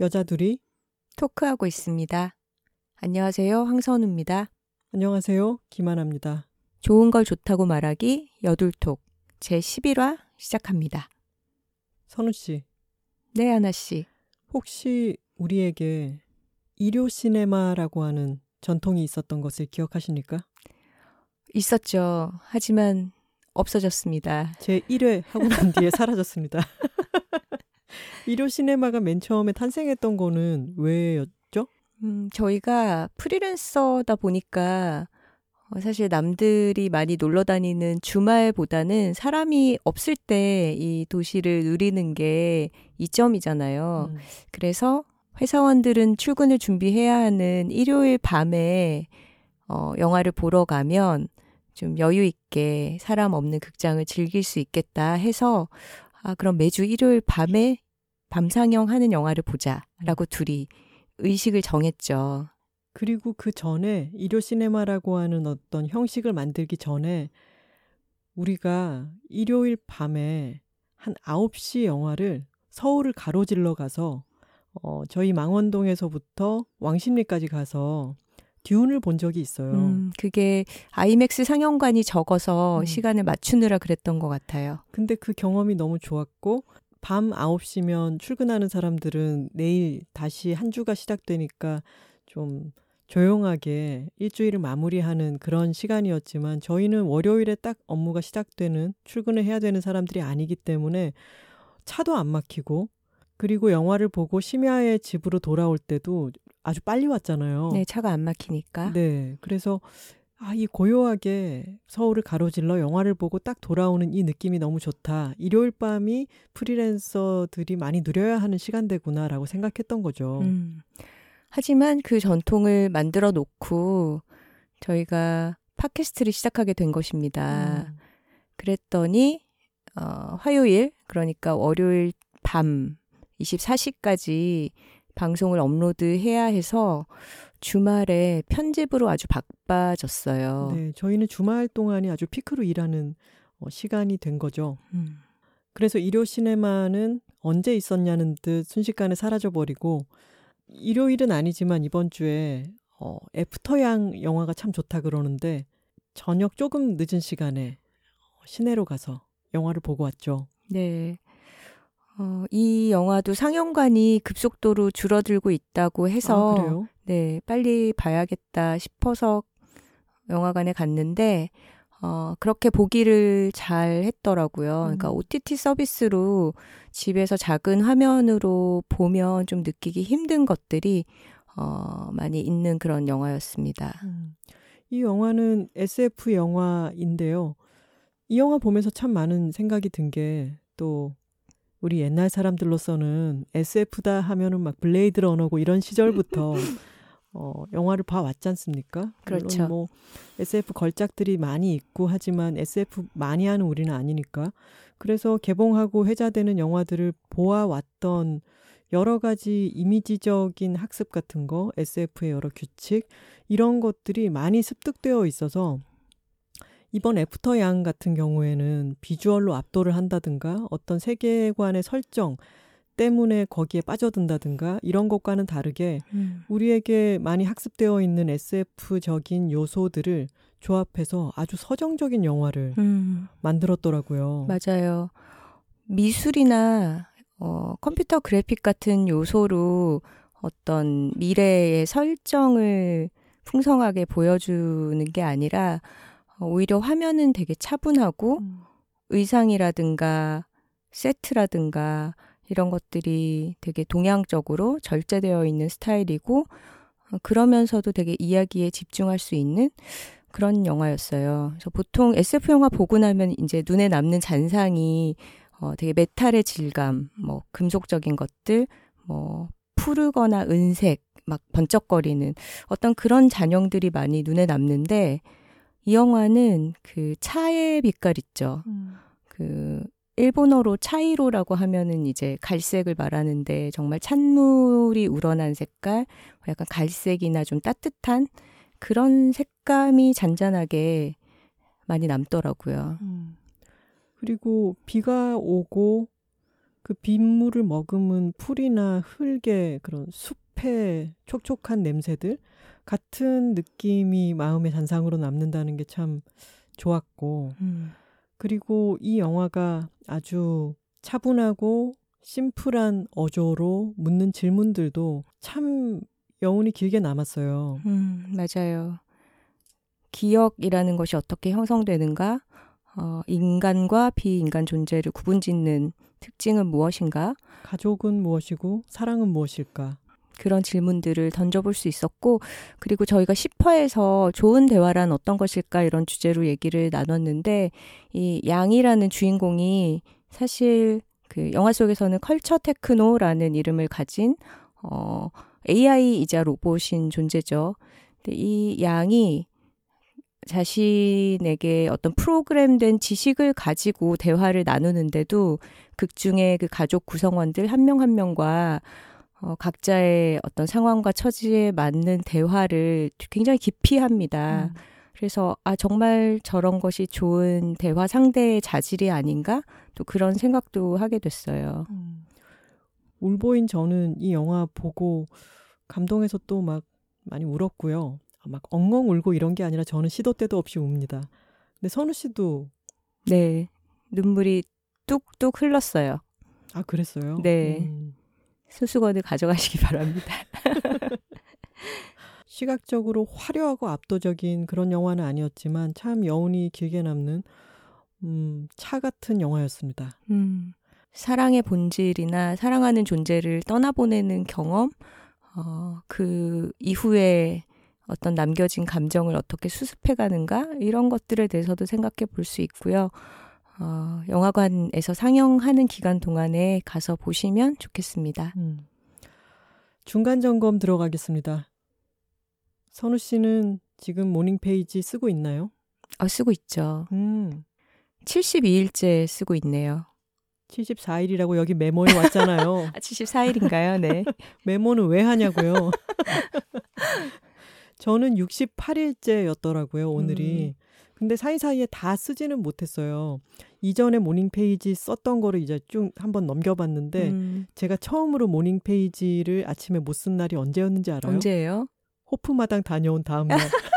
여자 둘이 토크하고 있습니다. 안녕하세요. 황선우입니다. 안녕하세요. 김하나입니다. 좋은 걸 좋다고 말하기 여둘톡 제 11화 시작합니다. 선우 씨. 네, 하나 씨. 혹시 우리에게 일요 시네마라고 하는 전통이 있었던 것을 기억하십니까? 있었죠. 하지만 없어졌습니다. 제 1회 하고 난 뒤에 사라졌습니다. 일요 시네마가 맨 처음에 탄생했던 거는 왜였죠? 음, 저희가 프리랜서다 보니까 어, 사실 남들이 많이 놀러 다니는 주말보다는 사람이 없을 때 이 도시를 누리는 게 이점이잖아요. 음. 그래서 회사원들은 출근을 준비해야 하는 일요일 밤에 어, 영화를 보러 가면 좀 여유 있게 사람 없는 극장을 즐길 수 있겠다 해서 아, 그럼 매주 일요일 밤에 밤상영 하는 영화를 보자라고 음. 둘이 의식을 정했죠. 그리고 그 전에 일요 시네마라고 하는 어떤 형식을 만들기 전에 우리가 일요일 밤에 한 9시 영화를 서울을 가로질러 가서 어, 저희 망원동에서부터 왕십리까지 가서 듀운을 본 적이 있어요. 음, 그게 아이맥스 상영관이 적어서 음. 시간을 맞추느라 그랬던 것 같아요. 근데 그 경험이 너무 좋았고 밤 9시면 출근하는 사람들은 내일 다시 한 주가 시작되니까 좀 조용하게 일주일을 마무리하는 그런 시간이었지만 저희는 월요일에 딱 업무가 시작되는 출근을 해야 되는 사람들이 아니기 때문에 차도 안 막히고 그리고 영화를 보고 심야에 집으로 돌아올 때도 아주 빨리 왔잖아요. 네, 차가 안 막히니까. 네. 그래서 아, 이 고요하게 서울을 가로질러 영화를 보고 딱 돌아오는 이 느낌이 너무 좋다. 일요일 밤이 프리랜서들이 많이 누려야 하는 시간대구나라고 생각했던 거죠. 음. 하지만 그 전통을 만들어 놓고 저희가 팟캐스트를 시작하게 된 것입니다. 음. 그랬더니 어, 화요일 그러니까 월요일 밤 24시까지 방송을 업로드해야 해서 주말에 편집으로 아주 바빠졌어요. 네, 저희는 주말 동안이 아주 피크로 일하는 어, 시간이 된 거죠. 음. 그래서 일요 시네마는 언제 있었냐는 듯 순식간에 사라져버리고 일요일은 아니지만 이번 주에 어, 애프터양 영화가 참 좋다 그러는데 저녁 조금 늦은 시간에 시내로 가서 영화를 보고 왔죠. 네. 어, 이 영화도 상영관이 급속도로 줄어들고 있다고 해서 아, 네, 빨리 봐야겠다 싶어서 영화관에 갔는데 어, 그렇게 보기를 잘 했더라고요. 그러니까 음. OTT 서비스로 집에서 작은 화면으로 보면 좀 느끼기 힘든 것들이 어, 많이 있는 그런 영화였습니다. 음. 이 영화는 SF 영화인데요. 이 영화 보면서 참 많은 생각이 든 게 또 우리 옛날 사람들로서는 SF다 하면은 막 블레이드 러너고 이런 시절부터 어, 영화를 봐왔지 않습니까? 그렇죠. 뭐 SF 걸작들이 많이 있고 하지만 SF 많이 하는 우리는 아니니까. 그래서 개봉하고 회자되는 영화들을 보아왔던 여러 가지 이미지적인 학습 같은 거, SF의 여러 규칙, 이런 것들이 많이 습득되어 있어서 이번 After Yang 같은 경우에는 비주얼로 압도를 한다든가 어떤 세계관의 설정, 때문에 거기에 빠져든다든가 이런 것과는 다르게 음. 우리에게 많이 학습되어 있는 SF적인 요소들을 조합해서 아주 서정적인 영화를 음. 만들었더라고요. 맞아요. 미술이나 어, 컴퓨터 그래픽 같은 요소로 어떤 미래의 설정을 풍성하게 보여주는 게 아니라 어, 오히려 화면은 되게 차분하고 음. 의상이라든가 세트라든가 이런 것들이 되게 동양적으로 절제되어 있는 스타일이고 어, 그러면서도 되게 이야기에 집중할 수 있는 그런 영화였어요. 그래서 보통 SF 영화 보고 나면 이제 눈에 남는 잔상이 어, 되게 메탈의 질감, 뭐 금속적인 것들, 뭐 푸르거나 은색, 막 번쩍거리는 어떤 그런 잔영들이 많이 눈에 남는데 이 영화는 그 차의 빛깔 있죠. 음. 그 일본어로 차이로라고 하면은 이제 갈색을 말하는데 정말 찬물이 우러난 색깔, 약간 갈색이나 좀 따뜻한 그런 색감이 잔잔하게 많이 남더라고요. 음. 그리고 비가 오고 그 빗물을 머금은 풀이나 흙의 그런 숲의 촉촉한 냄새들 같은 느낌이 마음의 잔상으로 남는다는 게 참 좋았고, 음. 그리고 이 영화가 아주 차분하고 심플한 어조로 묻는 질문들도 참 여운이 길게 남았어요. 음, 맞아요. 기억이라는 것이 어떻게 형성되는가? 어, 인간과 비인간 존재를 구분 짓는 특징은 무엇인가? 가족은 무엇이고 사랑은 무엇일까? 그런 질문들을 던져볼 수 있었고, 그리고 저희가 10화에서 좋은 대화란 어떤 것일까 이런 주제로 얘기를 나눴는데, 이 양이라는 주인공이 사실 그 영화 속에서는 컬처 테크노라는 이름을 가진, 어, AI이자 로봇인 존재죠. 근데 이 양이 자신에게 어떤 프로그램된 지식을 가지고 대화를 나누는데도 극 중에 그 가족 구성원들 한 명한 한 명과 어, 각자의 어떤 상황과 처지에 맞는 대화를 굉장히 깊이 합니다. 음. 그래서 아 정말 저런 것이 좋은 대화 상대의 자질이 아닌가 또 그런 생각도 하게 됐어요. 음. 울보인 저는 이 영화 보고 감동해서 또 막 많이 울었고요. 막 엉엉 울고 이런 게 아니라 저는 시도 때도 없이 웁니다. 근데 선우 씨도 네 눈물이 뚝뚝 흘렀어요. 아 그랬어요? 네. 음. 수수건을 가져가시기 바랍니다. 시각적으로 화려하고 압도적인 그런 영화는 아니었지만 참 여운이 길게 남는 음, 차 같은 영화였습니다. 음, 사랑의 본질이나 사랑하는 존재를 떠나보내는 경험, 어, 그 이후에 어떤 남겨진 감정을 어떻게 수습해가는가 이런 것들에 대해서도 생각해 볼 수 있고요. 어, 영화관에서 상영하는 기간 동안에 가서 보시면 좋겠습니다. 음. 중간 점검 들어가겠습니다. 선우 씨는 지금 morning page 쓰고 있나요? 어, 쓰고 있죠. 음. 72일째 쓰고 있네요. 74일이라고 여기 메모에 왔잖아요. 아, 74일인가요? 네. 메모는 왜 하냐고요? 저는 68일째였더라고요, 오늘이. 음. 근데 사이사이에 다 쓰지는 못했어요. 이전에 morning page 썼던 거를 이제 쭉 한번 넘겨봤는데 음. 제가 처음으로 morning page를 아침에 못 쓴 날이 언제였는지 알아요? 언제예요? 호프마당 다녀온 다음 날.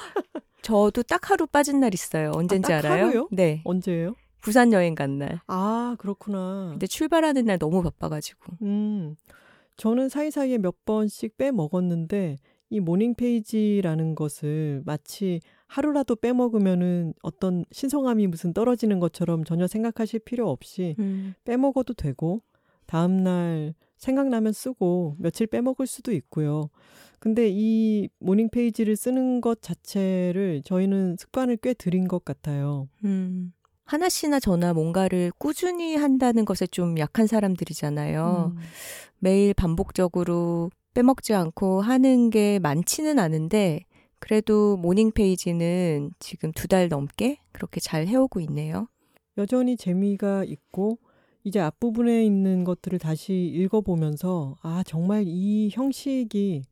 저도 딱 하루 빠진 날 있어요. 언젠지 아, 알아요? 하루요? 네. 언제예요? 부산 여행 간 날. 아, 그렇구나. 근데 출발하는 날 너무 바빠가지고. 음. 저는 사이사이에 몇 번씩 빼먹었는데 이 morning page라는 것을 마치 하루라도 빼먹으면은 어떤 신성함이 무슨 떨어지는 것처럼 전혀 생각하실 필요 없이 음. 빼먹어도 되고 다음날 생각나면 쓰고 며칠 빼먹을 수도 있고요. 근데 이 morning page를 쓰는 것 자체를 저희는 습관을 꽤 들인 것 같아요. 음. 하나 씨나 저나 뭔가를 꾸준히 한다는 것에 좀 약한 사람들이잖아요. 음. 매일 반복적으로 빼먹지 않고 하는 게 많지는 않은데 그래도 morning page는 지금 두 달 넘게 그렇게 잘 해오고 있네요. 여전히 재미가 있고 이제 앞부분에 있는 것들을 다시 읽어보면서 아 정말 이 형식이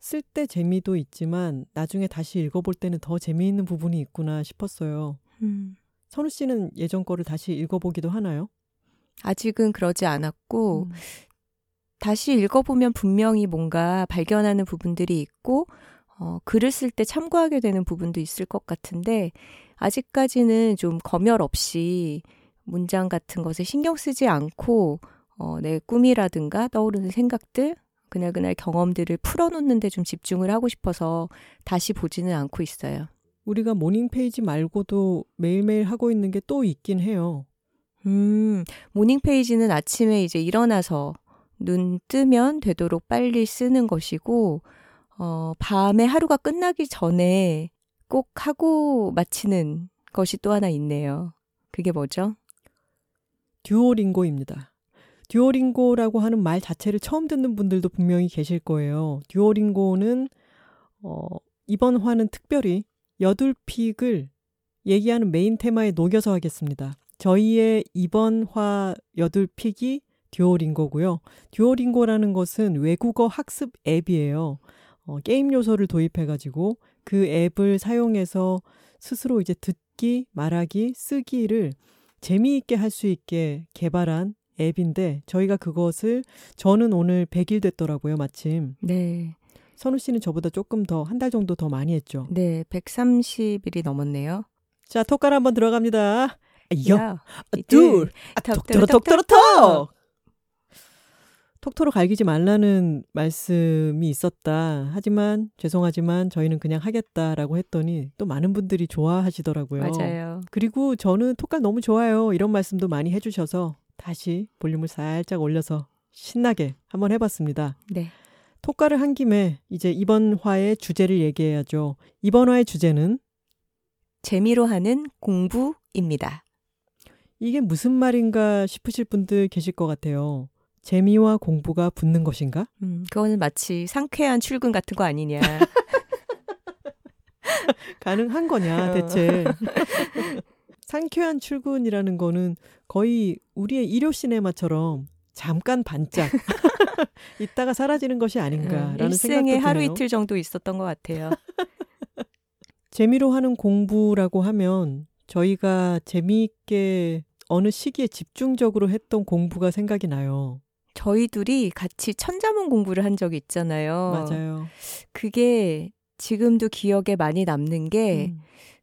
쓸 때 재미도 있지만 나중에 다시 읽어볼 때는 더 재미있는 부분이 있구나 싶었어요. 음. 선우 씨는 예전 거를 다시 읽어보기도 하나요? 아직은 그러지 않았고 음. 다시 읽어보면 분명히 뭔가 발견하는 부분들이 있고, 어, 글을 쓸 때 참고하게 되는 부분도 있을 것 같은데, 아직까지는 좀 검열 없이 문장 같은 것에 신경 쓰지 않고, 어, 내 꿈이라든가 떠오르는 생각들, 그날그날 경험들을 풀어놓는데 좀 집중을 하고 싶어서 다시 보지는 않고 있어요. 우리가 morning page 말고도 매일매일 하고 있는 게 또 있긴 해요. 음, morning page는 아침에 이제 일어나서 눈 뜨면 되도록 빨리 쓰는 것이고, 어, 밤에 하루가 끝나기 전에 꼭 하고 마치는 것이 또 하나 있네요. 그게 뭐죠? Duolingo입니다. Duolingo라고 하는 말 자체를 처음 듣는 분들도 분명히 계실 거예요. Duolingo는 어, 이번 화는 특별히 여둘 pick을 얘기하는 메인 테마에 녹여서 하겠습니다. 저희의 이번 화 여둘 pick이 Duolingo고요. Duolingo라는 것은 외국어 학습 앱이에요. 어, 게임 요소를 도입해가지고 그 앱을 사용해서 스스로 이제 듣기, 말하기, 쓰기를 재미있게 할 수 있게 개발한 앱인데 저희가 그것을 저는 오늘 100일 됐더라고요, 마침. 네. 선우 씨는 저보다 조금 더 한 달 정도 더 많이 했죠. 네, 130일이 넘었네요. 자, 톡깔 한번 들어갑니다. 여, 야, 둘, 아, 톡토로, 톡토로, 톡토로, 톡토로, 톡! 톡토로 갈기지 말라는 말씀이 있었다. 하지만 죄송하지만 저희는 그냥 하겠다라고 했더니 또 많은 분들이 좋아하시더라고요. 맞아요. 그리고 저는 톡깔 너무 좋아요. 이런 말씀도 많이 해주셔서 다시 볼륨을 살짝 올려서 신나게 한번 해봤습니다. 네. 톡깔을 한 김에 이제 이번 화의 주제를 얘기해야죠. 이번 화의 주제는 재미로 하는 공부입니다. 이게 무슨 말인가 싶으실 분들 계실 것 같아요. 재미와 공부가 붙는 것인가? 음, 그거는 마치 상쾌한 출근 같은 거 아니냐. 가능한 거냐, 어. 대체. 상쾌한 출근이라는 거는 거의 우리의 일요 시네마처럼 잠깐 반짝 있다가 사라지는 것이 아닌가라는 음, 생각도 일생에 하루 드네요. 이틀 정도 있었던 것 같아요. 재미로 하는 공부라고 하면 저희가 재미있게 어느 시기에 집중적으로 했던 공부가 생각이 나요. 저희 둘이 같이 천자문 공부를 한 적이 있잖아요. 맞아요. 그게 지금도 기억에 많이 남는 게 음.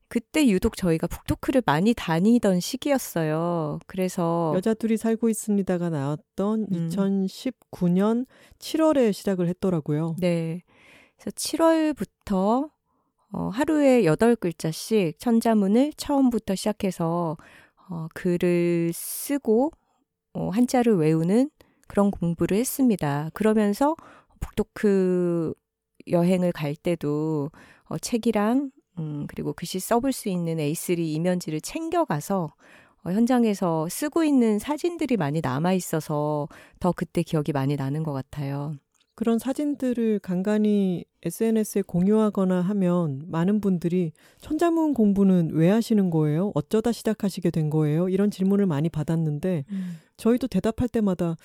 그때 유독 저희가 북토크를 많이 다니던 시기였어요. 그래서 여자 둘이 살고 있습니다가 나왔던 음. 2019년 7월에 시작을 했더라고요. 네. 그래서 7월부터 어, 하루에 8글자씩 천자문을 처음부터 시작해서 어, 글을 쓰고 어, 한자를 외우는 그런 공부를 했습니다. 그러면서 북토크 여행을 갈 때도 어, 책이랑 음, 그리고 글씨 써볼 수 있는 A3 이면지를 챙겨가서 어, 현장에서 쓰고 있는 사진들이 많이 남아 있어서 더 그때 기억이 많이 나는 것 같아요. 그런 사진들을 간간히 SNS에 공유하거나 하면 많은 분들이 천자문 공부는 왜 하시는 거예요? 어쩌다 시작하시게 된 거예요? 이런 질문을 많이 받았는데 저희도 대답할 때마다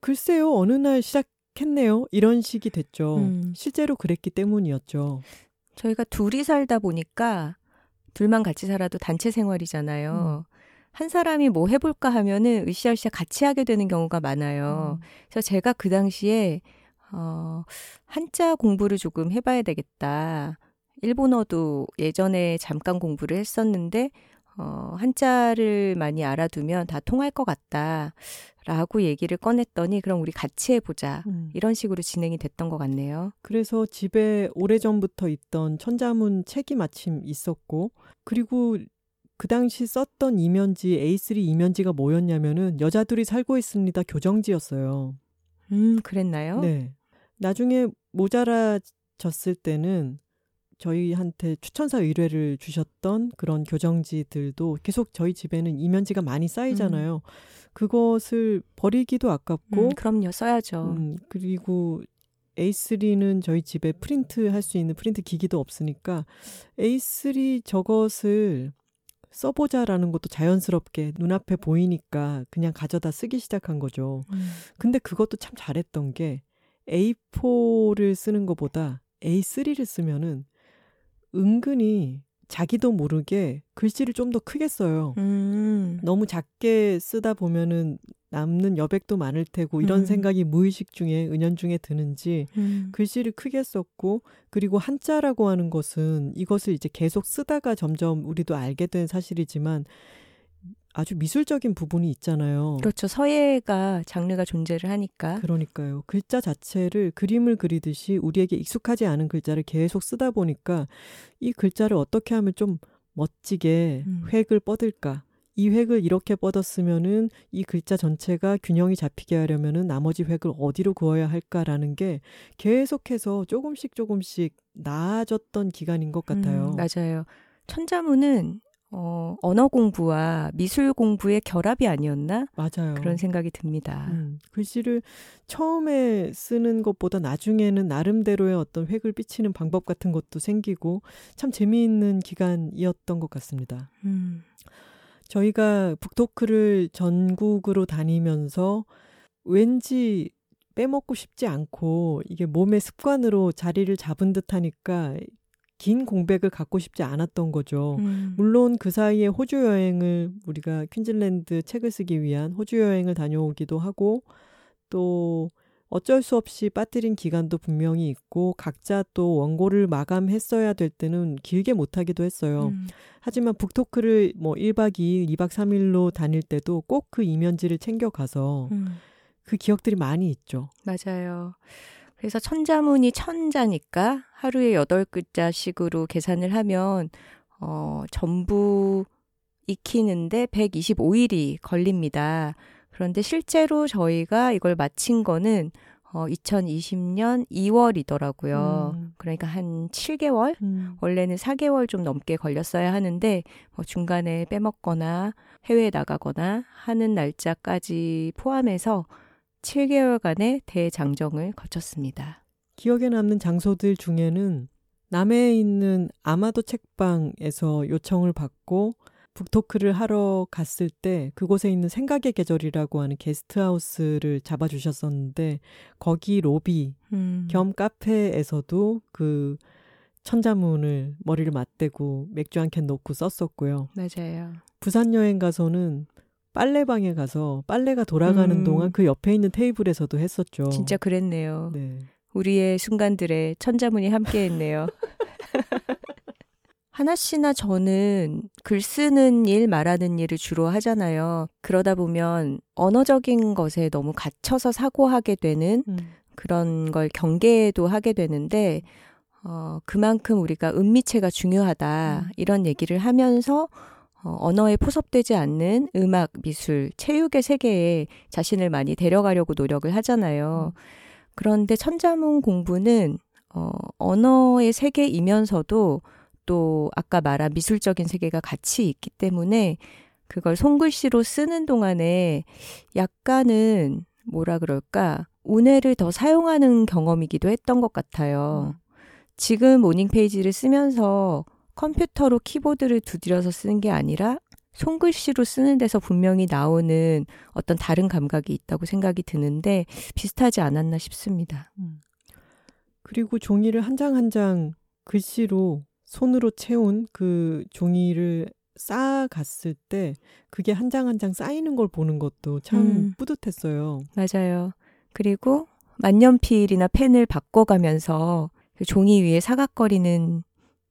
글쎄요, 어느 날 시작했네요. 이런 식이 됐죠. 음. 실제로 그랬기 때문이었죠. 저희가 둘이 살다 보니까 둘만 같이 살아도 단체 생활이잖아요. 한 사람이 뭐 해볼까 하면은 으쌰으쌰 같이 하게 되는 경우가 많아요. 음. 그래서 제가 그 당시에 어, 한자 공부를 조금 해봐야 되겠다. 일본어도 예전에 잠깐 공부를 했었는데 어, 한자를 많이 알아두면 다 통할 것 같다. 라고 얘기를 꺼냈더니 그럼 우리 같이 해보자. 음. 이런 식으로 진행이 됐던 것 같네요. 그래서 집에 오래전부터 있던 천자문 책이 마침 있었고, 그리고 그 당시 썼던 이면지, A3 이면지가 뭐였냐면은 여자들이 살고 있습니다. 교정지였어요. 음, 그랬나요? 네. 나중에 모자라졌을 때는 저희한테 추천사 의뢰를 주셨던 그런 교정지들도 계속 저희 집에는 이면지가 많이 쌓이잖아요. 그것을 버리기도 아깝고, 음, 그럼요. 써야죠. 음, 그리고 A3는 저희 집에 프린트 할 수 있는 프린트 기기도 없으니까 A3 저것을 써보자라는 것도 자연스럽게 눈앞에 보이니까 그냥 가져다 쓰기 시작한 거죠. 음. 근데 그것도 참 잘했던 게 A4를 쓰는 것보다 A3를 쓰면은 은근히 자기도 모르게 글씨를 좀 더 크게 써요. 음. 너무 작게 쓰다 보면은 남는 여백도 많을 테고 이런 음. 생각이 무의식 중에 은연중에 드는지 음. 글씨를 크게 썼고 그리고 한자라고 하는 것은 이것을 이제 계속 쓰다가 점점 우리도 알게 된 사실이지만 아주 미술적인 부분이 있잖아요. 그렇죠. 서예가 장르가 존재를 하니까. 그러니까요. 글자 자체를 그림을 그리듯이 우리에게 익숙하지 않은 글자를 계속 쓰다 보니까 이 글자를 어떻게 하면 좀 멋지게 음. 획을 뻗을까? 이 획을 이렇게 뻗었으면은 이 글자 전체가 균형이 잡히게 하려면은 나머지 획을 어디로 그어야 할까라는 게 계속해서 조금씩 조금씩 나아졌던 기간인 것 같아요. 음, 맞아요. 천자문은 어, 언어 공부와 미술 공부의 결합이 아니었나? 맞아요. 그런 생각이 듭니다. 음, 글씨를 처음에 쓰는 것보다 나중에는 나름대로의 어떤 획을 삐치는 방법 같은 것도 생기고 참 재미있는 기간이었던 것 같습니다. 음. 저희가 북토크를 전국으로 다니면서 왠지 빼먹고 싶지 않고 이게 몸의 습관으로 자리를 잡은 듯 하니까 긴 공백을 갖고 싶지 않았던 거죠. 음. 물론 그 사이에 호주 여행을 우리가 퀸즐랜드 책을 쓰기 위한 호주 여행을 다녀오기도 하고 또 어쩔 수 없이 빠뜨린 기간도 분명히 있고 각자 또 원고를 마감했어야 될 때는 길게 못 하기도 했어요. 음. 하지만 북토크를 뭐 1박 2일, 2박 3일로 다닐 때도 꼭 그 이면지를 챙겨 가서 음. 그 기억들이 많이 있죠. 맞아요. 그래서 천자문이 천자니까 하루에 여덟 글자씩으로 계산을 하면 어, 전부 익히는데 125일이 걸립니다. 그런데 실제로 저희가 이걸 마친 거는 어, 2020년 2월이더라고요. 음. 그러니까 한 7개월? 음. 원래는 4개월 좀 넘게 걸렸어야 하는데 뭐 중간에 빼먹거나 해외에 나가거나 하는 날짜까지 포함해서 7개월간의 대장정을 거쳤습니다. 기억에 남는 장소들 중에는 남해에 있는 아마도 책방에서 요청을 받고 북토크를 하러 갔을 때 그곳에 있는 생각의 계절이라고 하는 게스트하우스를 잡아주셨었는데 거기 로비 음. 겸 카페에서도 그 천자문을 머리를 맞대고 맥주 한 캔 놓고 썼었고요. 맞아요. 부산 여행 가서는 빨래방에 가서 빨래가 돌아가는 음. 동안 그 옆에 있는 테이블에서도 했었죠. 진짜 그랬네요. 네. 우리의 순간들에 천자문이 함께했네요. 하나 씨나 저는 글 쓰는 일, 말하는 일을 주로 하잖아요. 그러다 보면 언어적인 것에 너무 갇혀서 사고하게 되는 음. 그런 걸 경계도 하게 되는데, 어, 그만큼 우리가 은미체가 중요하다. 음. 이런 얘기를 하면서 어, 언어에 포섭되지 않는 음악, 미술, 체육의 세계에 자신을 많이 데려가려고 노력을 하잖아요. 그런데 천자문 공부는 어, 언어의 세계이면서도 또 아까 말한 미술적인 세계가 같이 있기 때문에 그걸 손글씨로 쓰는 동안에 약간은 뭐라 그럴까 우뇌를 더 사용하는 경험이기도 했던 것 같아요. 지금 morning page를 쓰면서 컴퓨터로 키보드를 두드려서 쓰는 게 아니라 손글씨로 쓰는 데서 분명히 나오는 어떤 다른 감각이 있다고 생각이 드는데 비슷하지 않았나 싶습니다. 음. 그리고 종이를 한 장 한장 글씨로 손으로 채운 그 종이를 쌓아갔을 때 그게 한 장 한 장 쌓이는 걸 보는 것도 참 음. 뿌듯했어요. 맞아요. 그리고 만년필이나 펜을 바꿔가면서 그 종이 위에 사각거리는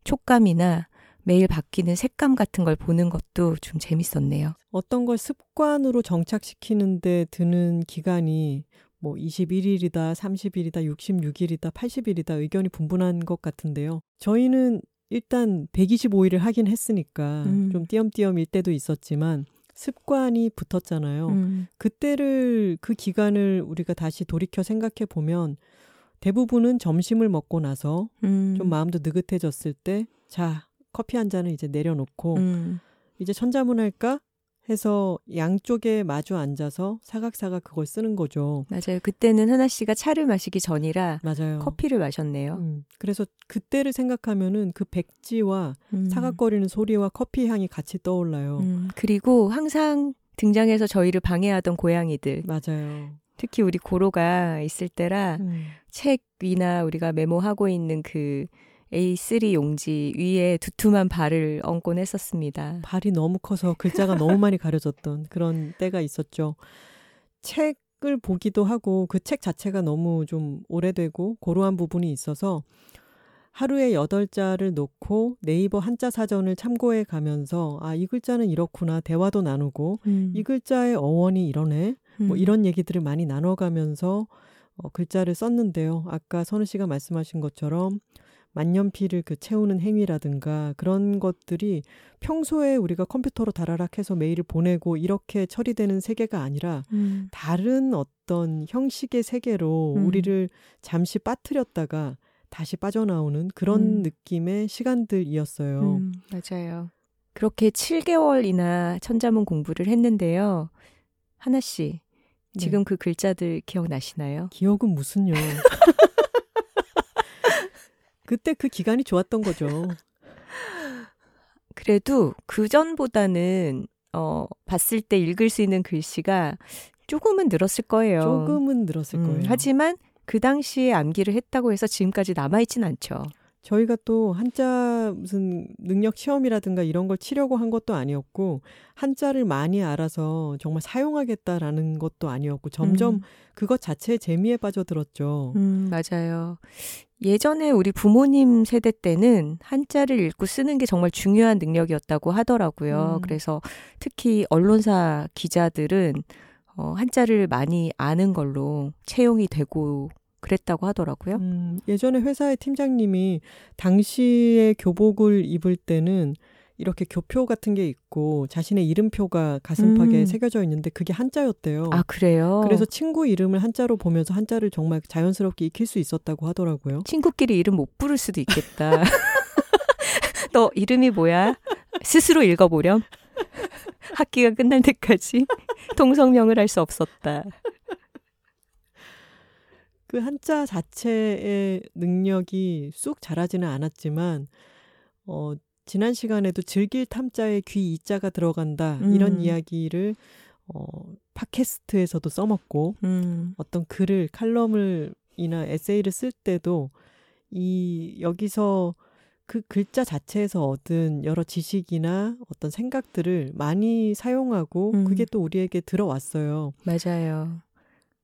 촉감이나 매일 바뀌는 색감 같은 걸 보는 것도 좀 재밌었네요. 어떤 걸 습관으로 정착시키는데 드는 기간이 뭐 21일이다, 30일이다, 66일이다, 80일이다 의견이 분분한 것 같은데요. 저희는 일단 125일을 하긴 했으니까 음. 좀 띄엄띄엄일 때도 있었지만 습관이 붙었잖아요. 음, 그때를 그 기간을 우리가 다시 돌이켜 생각해 보면 대부분은 점심을 먹고 나서 음, 좀 마음도 느긋해졌을 때 자, 커피 한 잔을 이제 내려놓고 음, 이제 천자문 할까 해서 양쪽에 마주 앉아서 사각사각 그걸 쓰는 거죠. 맞아요. 그때는 하나 씨가 차를 마시기 전이라 맞아요. 커피를 마셨네요. 음, 그래서 그때를 생각하면은 그 백지와 음, 사각거리는 소리와 커피 향이 같이 떠올라요. 음, 그리고 항상 등장해서 저희를 방해하던 고양이들, 맞아요. 특히 우리 고로가 있을 때라 음, 책 위나 우리가 메모하고 있는 그 A3 용지 위에 두툼한 발을 얹곤 했었습니다. 발이 너무 커서 글자가 너무 많이 가려졌던 그런 때가 있었죠. 책을 보기도 하고 그 책 자체가 너무 좀 오래되고 고루한 부분이 있어서 하루에 여덟 자를 놓고 네이버 한자 사전을 참고해 가면서 아, 이 글자는 이렇구나 대화도 나누고 음, 이 글자의 어원이 이러네 뭐 음, 이런 얘기들을 많이 나눠 가면서 어, 글자를 썼는데요. 아까 선우 씨가 말씀하신 것처럼 만년필을 그 채우는 행위라든가 그런 것들이 평소에 우리가 컴퓨터로 다라락 해서 메일을 보내고 이렇게 처리되는 세계가 아니라 음, 다른 어떤 형식의 세계로 음. 우리를 잠시 빠뜨렸다가 다시 빠져나오는 그런 음. 느낌의 시간들이었어요. 음, 맞아요. 그렇게 7개월이나 천자문 공부를 했는데요. 하나 씨, 지금 네. 그 글자들 기억나시나요? 기억은 무슨요. 그때 그 기간이 좋았던 거죠. 그래도 그 전보다는 어, 봤을 때 읽을 수 있는 글씨가 조금은 늘었을 거예요. 조금은 늘었을 음, 거예요. 하지만 그 당시에 암기를 했다고 해서 지금까지 남아있진 않죠. 저희가 또 한자 무슨 능력 시험이라든가 이런 걸 치려고 한 것도 아니었고 한자를 많이 알아서 정말 사용하겠다라는 것도 아니었고 점점 음, 그것 자체의 재미에 빠져들었죠. 음, 맞아요. 예전에 우리 부모님 세대 때는 한자를 읽고 쓰는 게 정말 중요한 능력이었다고 하더라고요. 음. 그래서 특히 언론사 기자들은 어, 한자를 많이 아는 걸로 채용이 되고 그랬다고 하더라고요. 음, 예전에 회사의 팀장님이 당시에 교복을 입을 때는 이렇게 교표 같은 게 있고 자신의 이름표가 가슴팍에 음. 새겨져 있는데 그게 한자였대요. 아, 그래요? 그래서 친구 이름을 한자로 보면서 한자를 정말 자연스럽게 익힐 수 있었다고 하더라고요. 친구끼리 이름 못 부를 수도 있겠다. 너 이름이 뭐야? 스스로 읽어보렴. 학기가 끝날 때까지 통성명을 할 수 없었다. 그 한자 자체의 능력이 쑥 자라지는 않았지만 어 지난 시간에도 즐길 탐자에 귀 이자가 들어간다 이런 음. 이야기를 어 팟캐스트에서도 써먹고 음, 어떤 글을 칼럼을 이나 에세이를 쓸 때도 이 여기서 그 글자 자체에서 얻은 여러 지식이나 어떤 생각들을 많이 사용하고 음. 그게 또 우리에게 들어왔어요. 맞아요.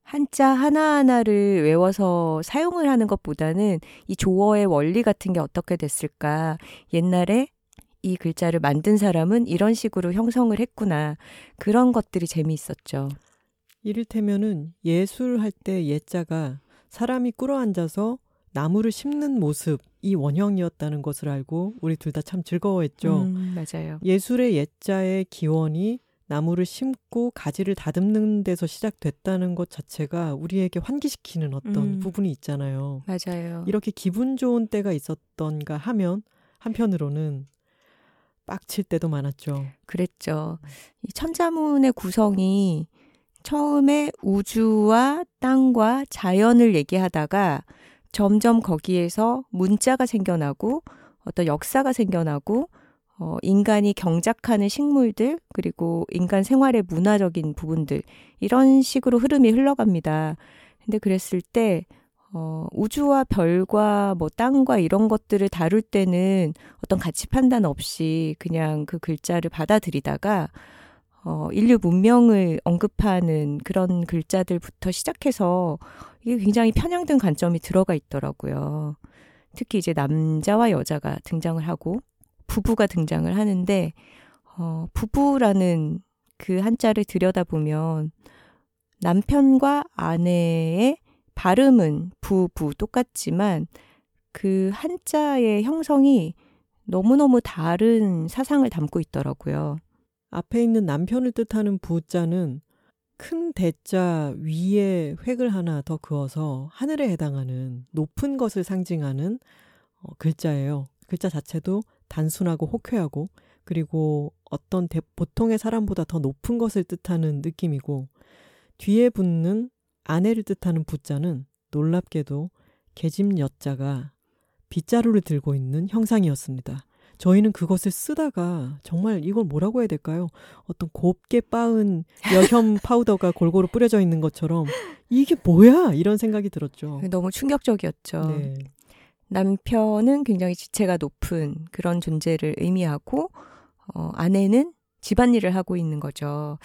한자 하나하나를 외워서 사용을 하는 것보다는 이 조어의 원리 같은 게 어떻게 됐을까. 옛날에 이 글자를 만든 사람은 이런 식으로 형성을 했구나. 그런 것들이 재미있었죠. 이를테면은 예술할 때 예자가 사람이 꿇어 앉아서 나무를 심는 모습이 원형이었다는 것을 알고 우리 둘 다 참 즐거워했죠. 음, 맞아요. 예술의 예자의 기원이 나무를 심고 가지를 다듬는 데서 시작됐다는 것 자체가 우리에게 환기시키는 어떤 음. 부분이 있잖아요. 맞아요. 이렇게 기분 좋은 때가 있었던가 하면 한편으로는 빡칠 때도 많았죠. 그랬죠. 이 천자문의 구성이 처음에 우주와 땅과 자연을 얘기하다가 점점 거기에서 문자가 생겨나고 어떤 역사가 생겨나고 어, 인간이 경작하는 식물들 그리고 인간 생활의 문화적인 부분들 이런 식으로 흐름이 흘러갑니다. 근데 그랬을 때 어, 우주와 별과 뭐 땅과 이런 것들을 다룰 때는 어떤 가치 판단 없이 그냥 그 글자를 받아들이다가 어, 인류 문명을 언급하는 그런 글자들부터 시작해서 이게 굉장히 편향된 관점이 들어가 있더라고요. 특히 이제 남자와 여자가 등장을 하고 부부가 등장을 하는데 어, 부부라는 그 한자를 들여다보면 남편과 아내의 발음은 부부 똑같지만 그 한자의 형성이 너무너무 다른 사상을 담고 있더라고요. 앞에 있는 남편을 뜻하는 부자는 큰 대자 위에 획을 하나 더 그어서 하늘에 해당하는 높은 것을 상징하는 어, 글자예요. 글자 자체도 단순하고 호쾌하고 그리고 어떤 대, 보통의 사람보다 더 높은 것을 뜻하는 느낌이고 뒤에 붙는 아내를 뜻하는 부자는 놀랍게도 계집 여자가 빗자루를 들고 있는 형상이었습니다. 저희는 그것을 쓰다가 정말 이걸 뭐라고 해야 될까요? 어떤 곱게 빻은 여혐 파우더가 골고루 뿌려져 있는 것처럼 이게 뭐야? 이런 생각이 들었죠. 너무 충격적이었죠. 네. 남편은 굉장히 지체가 높은 그런 존재를 의미하고 어, 아내는 집안일을 하고 있는 거죠.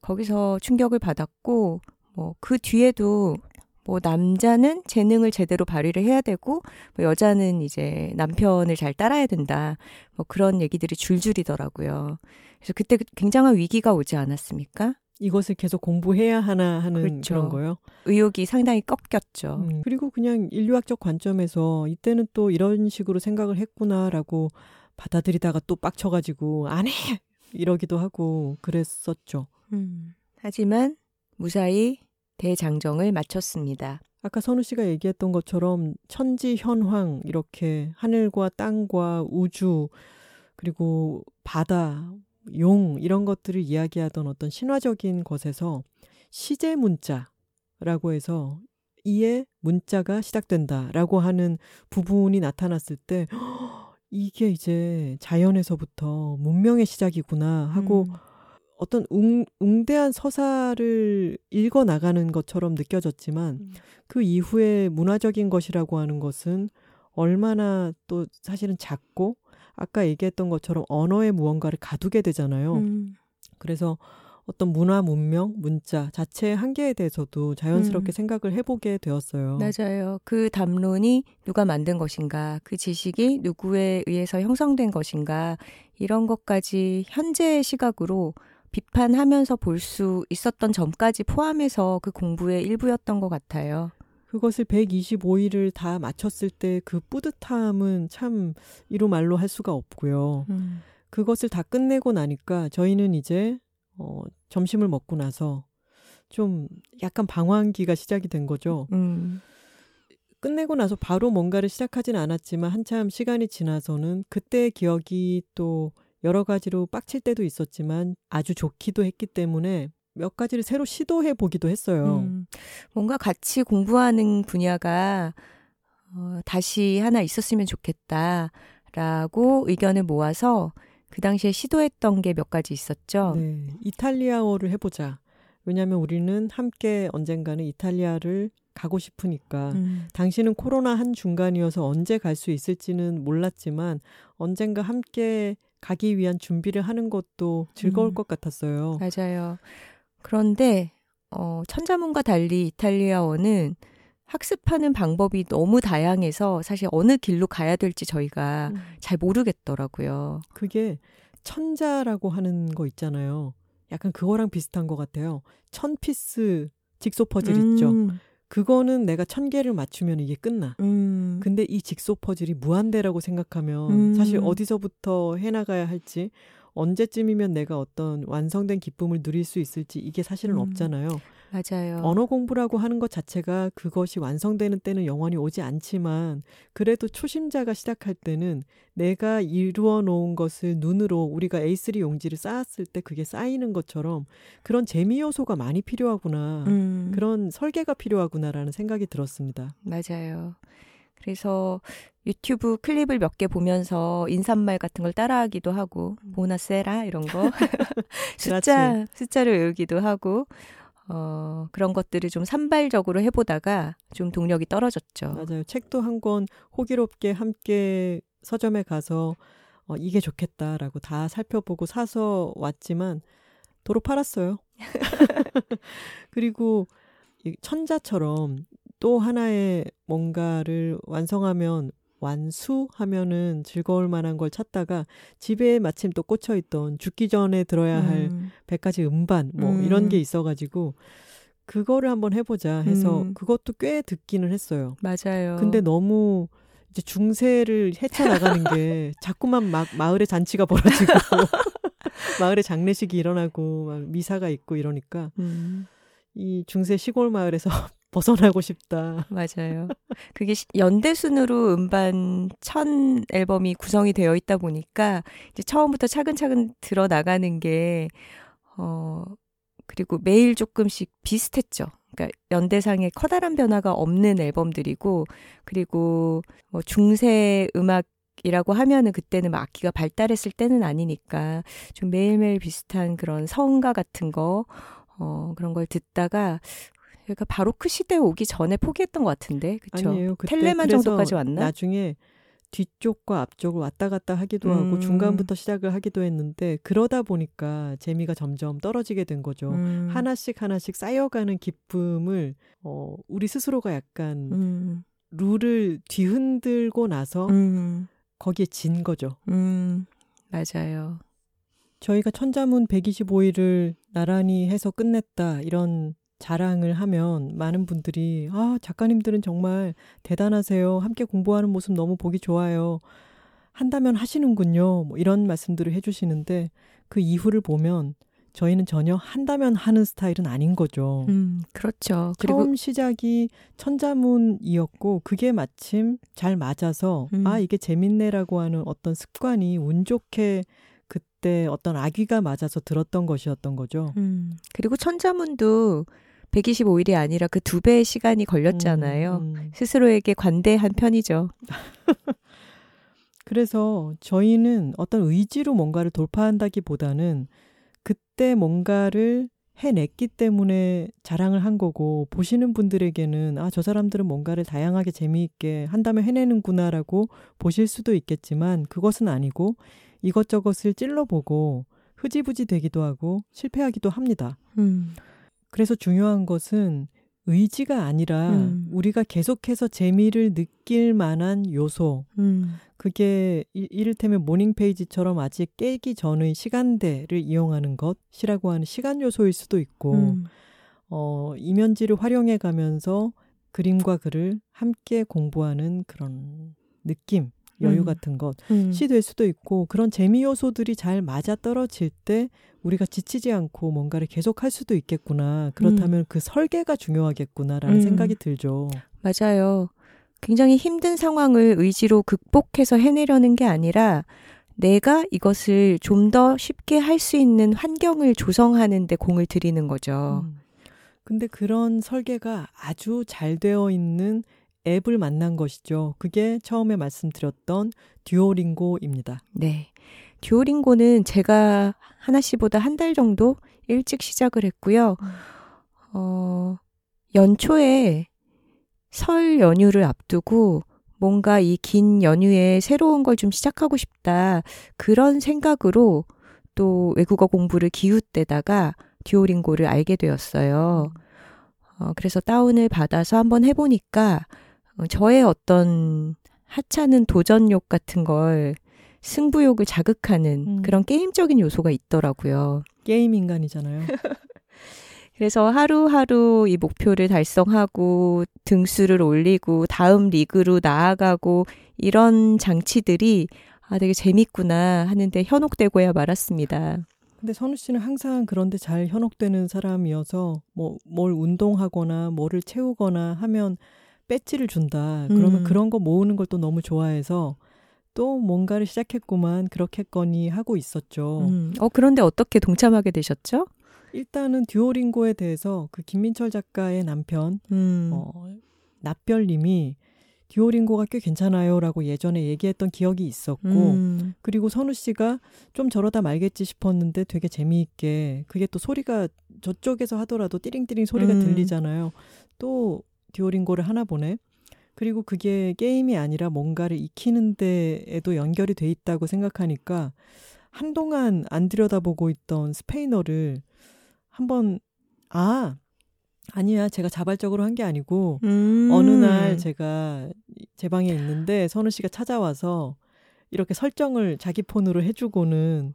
거기서 충격을 받았고 뭐 그 뒤에도 뭐 남자는 재능을 제대로 발휘를 해야 되고 뭐 여자는 이제 남편을 잘 따라야 된다. 뭐 그런 얘기들이 줄줄이더라고요. 그래서 그때 굉장한 위기가 오지 않았습니까? 이것을 계속 공부해야 하나 하는 그렇죠. 그런 거요. 의욕이 상당히 꺾였죠. 음, 그리고 그냥 인류학적 관점에서 이때는 또 이런 식으로 생각을 했구나라고 받아들이다가 또 빡쳐가지고 안 해! 이러기도 하고 그랬었죠. 음. 하지만 무사히 대장정을 마쳤습니다. 아까 선우 씨가 얘기했던 것처럼 천지 현황 이렇게 하늘과 땅과 우주 그리고 바다, 용 이런 것들을 이야기하던 어떤 신화적인 것에서 시제 문자라고 해서 이에 문자가 시작된다라고 하는 부분이 나타났을 때 이게 이제 자연에서부터 문명의 시작이구나 하고 음. 어떤 웅, 웅대한 서사를 읽어 나가는 것처럼 느껴졌지만 음. 그 이후에 문화적인 것이라고 하는 것은 얼마나 또 사실은 작고 아까 얘기했던 것처럼 언어의 무언가를 가두게 되잖아요. 음. 그래서 어떤 문화, 문명, 문자 자체의 한계에 대해서도 자연스럽게 음. 생각을 해보게 되었어요. 맞아요. 그 담론이 누가 만든 것인가, 그 지식이 누구에 의해서 형성된 것인가, 이런 것까지 현재의 시각으로 비판하면서 볼 수 있었던 점까지 포함해서 그 공부의 일부였던 것 같아요. 그것을 125일을 다 마쳤을 때 그 뿌듯함은 참 이루 말로 할 수가 없고요. 음. 그것을 다 끝내고 나니까 저희는 이제 어, 점심을 먹고 나서 좀 약간 방황기가 시작이 된 거죠. 음. 끝내고 나서 바로 뭔가를 시작하진 않았지만 한참 시간이 지나서는 그때의 기억이 또 여러 가지로 빡칠 때도 있었지만 아주 좋기도 했기 때문에 몇 가지를 새로 시도해 보기도 했어요. 음, 뭔가 같이 공부하는 분야가 어, 다시 하나 있었으면 좋겠다라고 의견을 모아서 그 당시에 시도했던 게 몇 가지 있었죠. 네, 이탈리아어를 해보자. 왜냐하면 우리는 함께 언젠가는 이탈리아를 가고 싶으니까 음. 당신은 코로나 한 중간이어서 언제 갈 수 있을지는 몰랐지만 언젠가 함께 가기 위한 준비를 하는 것도 즐거울 음. 것 같았어요. 맞아요. 그런데 어, 천자문과 달리 이탈리아어는 학습하는 방법이 너무 다양해서 사실 어느 길로 가야 될지 저희가 음. 잘 모르겠더라고요. 그게 천자라고 하는 거 있잖아요. 약간 그거랑 비슷한 것 같아요. 천 piece jigsaw 퍼즐 음. 있죠. 그거는 내가 천 개를 맞추면 이게 끝나. 음. 근데 이 직소 퍼즐이 무한대라고 생각하면 음. 사실 어디서부터 해나가야 할지 언제쯤이면 내가 어떤 완성된 기쁨을 누릴 수 있을지 이게 사실은 음. 없잖아요. 맞아요. 언어 공부라고 하는 것 자체가 그것이 완성되는 때는 영원히 오지 않지만 그래도 초심자가 시작할 때는 내가 이루어 놓은 것을 눈으로 우리가 A3 용지를 쌓았을 때 그게 쌓이는 것처럼 그런 재미 요소가 많이 필요하구나. 음. 그런 설계가 필요하구나라는 생각이 들었습니다. 맞아요. 그래서 유튜브 클립을 몇 개 보면서 인사말 같은 걸 따라하기도 하고 보나세라 이런 거 숫자 숫자를 외우기도 하고 어, 그런 것들을 좀 산발적으로 해보다가 좀 동력이 떨어졌죠. 맞아요. 책도 한 권 호기롭게 함께 서점에 가서 어, 이게 좋겠다라고 다 살펴보고 사서 왔지만 도로 팔았어요. 그리고 천자처럼 또 하나의 뭔가를 완성하면 완수하면은 즐거울 만한 걸 찾다가 집에 마침 또 꽂혀 있던 죽기 전에 들어야 할 음. 100가지 음반 뭐 음. 이런 게 있어 가지고 그거를 한번 해 보자 해서 음. 그것도 꽤 듣기는 했어요. 맞아요. 근데 너무 이제 중세를 헤쳐 나가는 게 자꾸만 막 마을에 잔치가 벌어지고 마을에 장례식이 일어나고 막 미사가 있고 이러니까 음. 이 중세 시골 마을에서 벗어나고 싶다. 맞아요. 그게 연대 순으로 음반 천 앨범이 구성이 되어 있다 보니까 이제 처음부터 차근차근 들어 나가는 게 어, 그리고 매일 조금씩 비슷했죠. 그러니까 연대상에 커다란 변화가 없는 앨범들이고 그리고 뭐 중세 음악 이라고 하면은 그때는 막 악기가 발달했을 때는 아니니까 좀 매일매일 비슷한 그런 성가 같은 거, 어, 그런 걸 듣다가 그러니까 바로크 시대에 오기 전에 포기했던 것 같은데, 그쵸? 아니에요. 텔레만 정도까지 왔나? 나중에 뒤쪽과 앞쪽을 왔다 갔다 하기도 음. 하고 중간부터 시작을 하기도 했는데 그러다 보니까 재미가 점점 떨어지게 된 거죠. 음. 하나씩 하나씩 쌓여가는 기쁨을 어 우리 스스로가 약간 음. 룰을 뒤흔들고 나서 음. 거기에 진 거죠. 음. 맞아요. 저희가 천자문 125일을 나란히 해서 끝냈다 이런 자랑을 하면 많은 분들이 아, 작가님들은 정말 대단하세요. 함께 공부하는 모습 너무 보기 좋아요. 한다면 하시는군요. 뭐 이런 말씀들을 해주시는데 그 이후를 보면 저희는 전혀 한다면 하는 스타일은 아닌 거죠. 음, 그렇죠. 그리고 처음 시작이 천자문이었고 그게 마침 잘 맞아서 음. 아 이게 재밌네라고 하는 어떤 습관이 운 좋게 그때 어떤 아귀가 맞아서 들었던 것이었던 거죠. 음, 그리고 천자문도 125일이 아니라 그 두 배의 시간이 걸렸잖아요. 음, 음. 스스로에게 관대한 편이죠. 그래서 저희는 어떤 의지로 뭔가를 돌파한다기보다는 그때 뭔가를 해냈기 때문에 자랑을 한 거고 보시는 분들에게는 아 저 사람들은 뭔가를 다양하게 재미있게 한다면 해내는구나라고 보실 수도 있겠지만 그것은 아니고 이것저것을 찔러보고 흐지부지 되기도 하고 실패하기도 합니다. 음. 그래서 중요한 것은 의지가 아니라 음. 우리가 계속해서 재미를 느낄 만한 요소. 음. 그게 이, 이를테면 morning page처럼 아직 깨기 전의 시간대를 이용하는 것이라고 하는 시간 요소일 수도 있고, 음. 어, 이면지를 활용해 가면서 그림과 글을 함께 공부하는 그런 느낌. 여유 음. 같은 것이 음. 될 수도 있고 그런 재미 요소들이 잘 맞아 떨어질 때 우리가 지치지 않고 뭔가를 계속 할 수도 있겠구나. 그렇다면 음. 그 설계가 중요하겠구나라는 음. 생각이 들죠. 맞아요. 굉장히 힘든 상황을 의지로 극복해서 해내려는 게 아니라 내가 이것을 좀 더 쉽게 할 수 있는 환경을 조성하는 데 공을 들이는 거죠. 음. 근데 그런 설계가 아주 잘 되어 있는 앱을 만난 것이죠. 그게 처음에 말씀드렸던 듀오링고입니다. 네. 듀오링고는 제가 하나 씨보다 한 달 정도 일찍 시작을 했고요. 음. 어, 연초에 설 연휴를 앞두고 뭔가 이 긴 연휴에 새로운 걸 좀 시작하고 싶다. 그런 생각으로 또 외국어 공부를 기웃대다가 듀오링고를 알게 되었어요. 음. 어, 그래서 다운을 받아서 한번 해보니까 어, 저의 어떤 하찮은 도전욕 같은 걸 승부욕을 자극하는 음. 그런 게임적인 요소가 있더라고요. 게임 인간이잖아요. 그래서 하루하루 이 목표를 달성하고 등수를 올리고 다음 리그로 나아가고 이런 장치들이 아, 되게 재밌구나 하는데 현혹되고야 말았습니다. 근데 선우 씨는 항상 그런데 잘 현혹되는 사람이어서 뭐 뭘 운동하거나 뭐를 채우거나 하면 배지를 준다. 그러면 음. 그런 거 모으는 걸 또 너무 좋아해서 또 뭔가를 시작했구만 그렇게거니 하고 있었죠. 음. 어 그런데 어떻게 동참하게 되셨죠? 일단은 듀오링고에 대해서 그 김민철 작가의 남편 음. 어, 납별님이 듀오링고가 꽤 괜찮아요라고 예전에 얘기했던 기억이 있었고 음. 그리고 선우 씨가 좀 저러다 말겠지 싶었는데 되게 재미있게 그게 또 소리가 저쪽에서 하더라도 띠링띠링 소리가 음. 들리잖아요. 또 듀오링고를 하나 보네. 그리고 그게 게임이 아니라 뭔가를 익히는 데에도 연결이 돼 있다고 생각하니까 한동안 안 들여다보고 있던 스페인어를 한번 아 아니야 제가 자발적으로 한 게 아니고 음. 어느 날 제가 제 방에 있는데 선우 씨가 찾아와서 이렇게 설정을 자기 폰으로 해주고는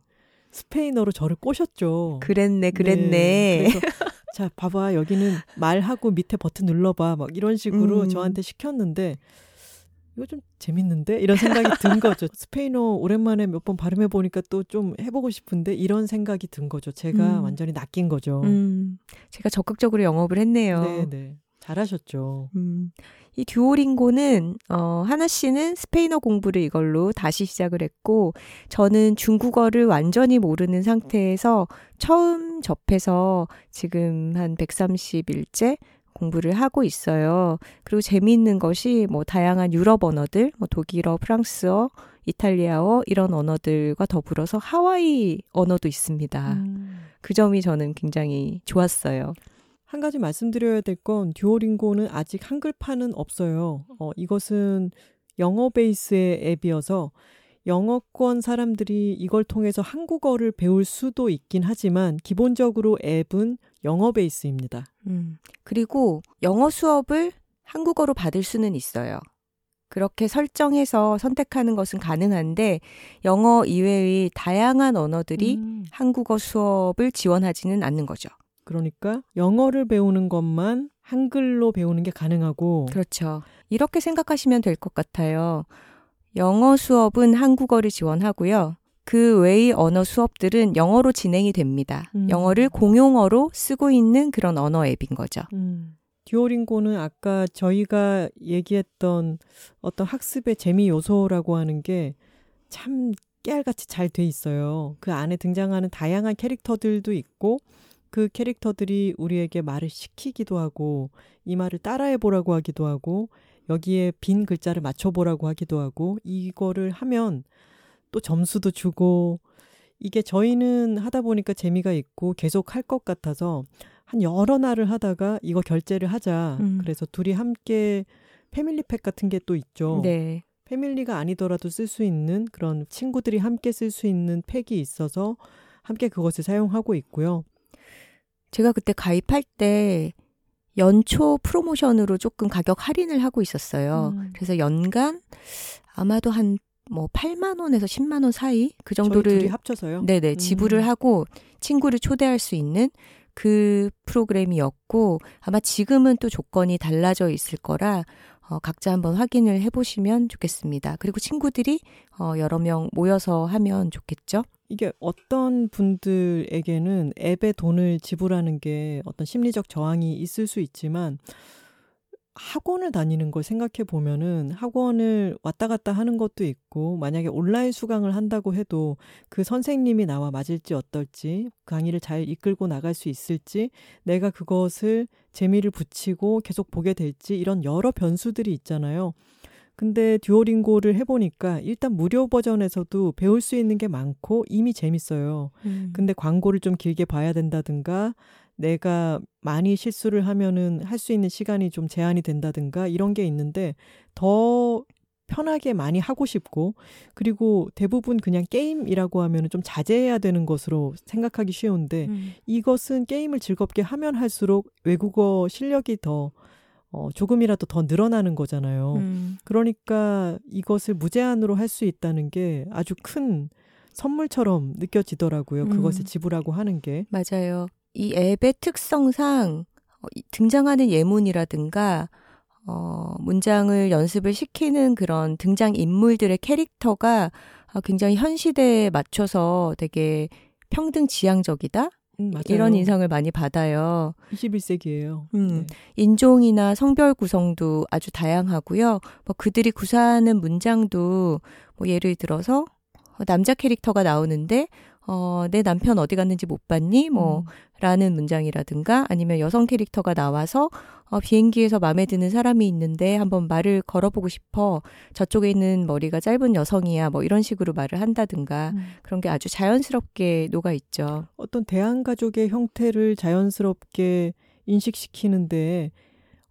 스페인어로 저를 꼬셨죠. 그랬네, 그랬네. 네, 자, 봐봐. 여기는 말하고 밑에 버튼 눌러봐. 막 이런 식으로 음. 저한테 시켰는데, 이거 좀 재밌는데? 이런 생각이 든 거죠. 스페인어 오랜만에 몇 번 발음해 보니까 또 좀 해보고 싶은데 이런 생각이 든 거죠. 제가 음. 완전히 낚인 거죠. 음. 제가 적극적으로 영업을 했네요. 네, 네. 잘하셨죠. 음. 이 듀오링고는 어 하나 씨는 스페인어 공부를 이걸로 다시 시작을 했고 저는 중국어를 완전히 모르는 상태에서 처음 접해서 지금 한 130일째 공부를 하고 있어요. 그리고 재미있는 것이 뭐 다양한 유럽 언어들, 뭐 독일어, 프랑스어, 이탈리아어 이런 언어들과 더불어서 하와이 언어도 있습니다. 음. 그 점이 저는 굉장히 좋았어요. 한 가지 말씀드려야 될 건 듀오링고는 아직 한글판은 없어요. 어, 이것은 영어 베이스의 앱이어서 영어권 사람들이 이걸 통해서 한국어를 배울 수도 있긴 하지만 기본적으로 앱은 영어 베이스입니다. 음, 그리고 영어 수업을 한국어로 받을 수는 있어요. 그렇게 설정해서 선택하는 것은 가능한데 영어 이외의 다양한 언어들이 음. 한국어 수업을 지원하지는 않는 거죠. 그러니까 영어를 배우는 것만 한글로 배우는 게 가능하고 그렇죠. 이렇게 생각하시면 될 것 같아요. 영어 수업은 한국어를 지원하고요. 그 외의 언어 수업들은 영어로 진행이 됩니다. 음. 영어를 공용어로 쓰고 있는 그런 언어 앱인 거죠. 음. 듀오링고는 아까 저희가 얘기했던 어떤 학습의 재미 요소라고 하는 게 참 깨알같이 잘 돼 있어요. 그 안에 등장하는 다양한 캐릭터들도 있고 그 캐릭터들이 우리에게 말을 시키기도 하고 이 말을 따라해 보라고 하기도 하고 여기에 빈 글자를 맞춰 보라고 하기도 하고 이거를 하면 또 점수도 주고 이게 저희는 하다 보니까 재미가 있고 계속 할 것 같아서 한 여러 날을 하다가 이거 결제를 하자. 음. 그래서 둘이 함께 패밀리팩 같은 게 또 있죠. 네. 패밀리가 아니더라도 쓸 수 있는 그런 친구들이 함께 쓸 수 있는 팩이 있어서 함께 그것을 사용하고 있고요. 제가 그때 가입할 때 연초 프로모션으로 조금 가격 할인을 하고 있었어요. 음. 그래서 연간 아마도 한 뭐 8만 원에서 10만 원 사이 그 정도를 합쳐서요. 네네 음. 지불을 하고 친구를 초대할 수 있는 그 프로그램이었고 아마 지금은 또 조건이 달라져 있을 거라 어, 각자 한번 확인을 해보시면 좋겠습니다. 그리고 친구들이 어, 여러 명 모여서 하면 좋겠죠. 이게 어떤 분들에게는 앱에 돈을 지불하는 게 어떤 심리적 저항이 있을 수 있지만 학원을 다니는 걸 생각해 보면은 학원을 왔다 갔다 하는 것도 있고 만약에 온라인 수강을 한다고 해도 그 선생님이 나와 맞을지 어떨지 강의를 잘 이끌고 나갈 수 있을지 내가 그것을 재미를 붙이고 계속 보게 될지 이런 여러 변수들이 있잖아요. 근데 듀오링고를 해보니까 일단 무료 버전에서도 배울 수 있는 게 많고 이미 재밌어요. 근데 광고를 좀 길게 봐야 된다든가 내가 많이 실수를 하면은 할 수 있는 시간이 좀 제한이 된다든가 이런 게 있는데 더 편하게 많이 하고 싶고 그리고 대부분 그냥 게임이라고 하면은 좀 자제해야 되는 것으로 생각하기 쉬운데 음. 이것은 게임을 즐겁게 하면 할수록 외국어 실력이 더 어, 조금이라도 더 늘어나는 거잖아요. 음. 그러니까 이것을 무제한으로 할 수 있다는 게 아주 큰 선물처럼 느껴지더라고요. 음. 그것을 지불하고 하는 게. 맞아요. 이 앱의 특성상 어, 이 등장하는 예문이라든가 어, 문장을 연습을 시키는 그런 등장 인물들의 캐릭터가 아, 굉장히 현 시대에 맞춰서 되게 평등 지향적이다 음, 맞아요. 이런 인상을 많이 받아요. 21세기예요. 음. 인종이나 성별 구성도 아주 다양하고요. 뭐 그들이 구사하는 문장도 뭐 예를 들어서 어, 남자 캐릭터가 나오는데 어, 내 남편 어디 갔는지 못 봤니? 뭐 음. 라는 문장이라든가 아니면 여성 캐릭터가 나와서 어, 비행기에서 마음에 드는 사람이 있는데 한번 말을 걸어보고 싶어. 저쪽에 있는 머리가 짧은 여성이야. 뭐 이런 식으로 말을 한다든가 음. 그런 게 아주 자연스럽게 녹아 있죠. 어떤 대한 가족의 형태를 자연스럽게 인식시키는데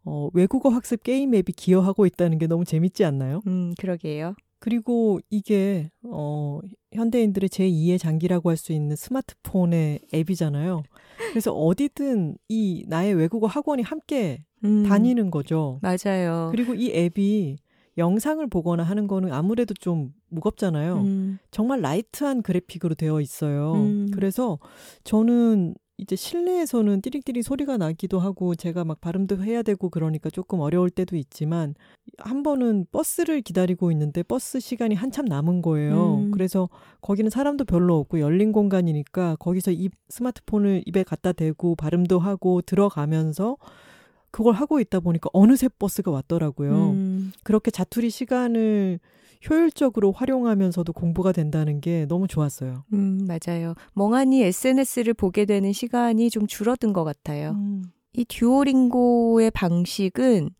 어, 외국어 학습 게임 앱이 기여하고 있다는 게 너무 재밌지 않나요? 음, 그러게요. 그리고 이게 어, 현대인들의 제2의 장기라고 할 수 있는 스마트폰의 앱이잖아요. 그래서 어디든 이 나의 외국어 학원이 함께 음, 다니는 거죠. 맞아요. 그리고 이 앱이 영상을 보거나 하는 거는 아무래도 좀 무겁잖아요. 음, 정말 light한 그래픽으로 되어 있어요. 음. 그래서 저는 이제 실내에서는 띠릭띠릭 소리가 나기도 하고 제가 막 발음도 해야 되고 그러니까 조금 어려울 때도 있지만 한 번은 버스를 기다리고 있는데 버스 시간이 한참 남은 거예요. 음. 그래서 거기는 사람도 별로 없고 열린 공간이니까 거기서 입 스마트폰을 입에 갖다 대고 발음도 하고 들어가면서 그걸 하고 있다 보니까 어느새 버스가 왔더라고요. 음, 그렇게 자투리 시간을 효율적으로 활용하면서도 공부가 된다는 게 너무 좋았어요. 음, 맞아요. 멍하니 SNS를 보게 되는 시간이 좀 줄어든 것 같아요. 음. 이 듀오링고의 방식은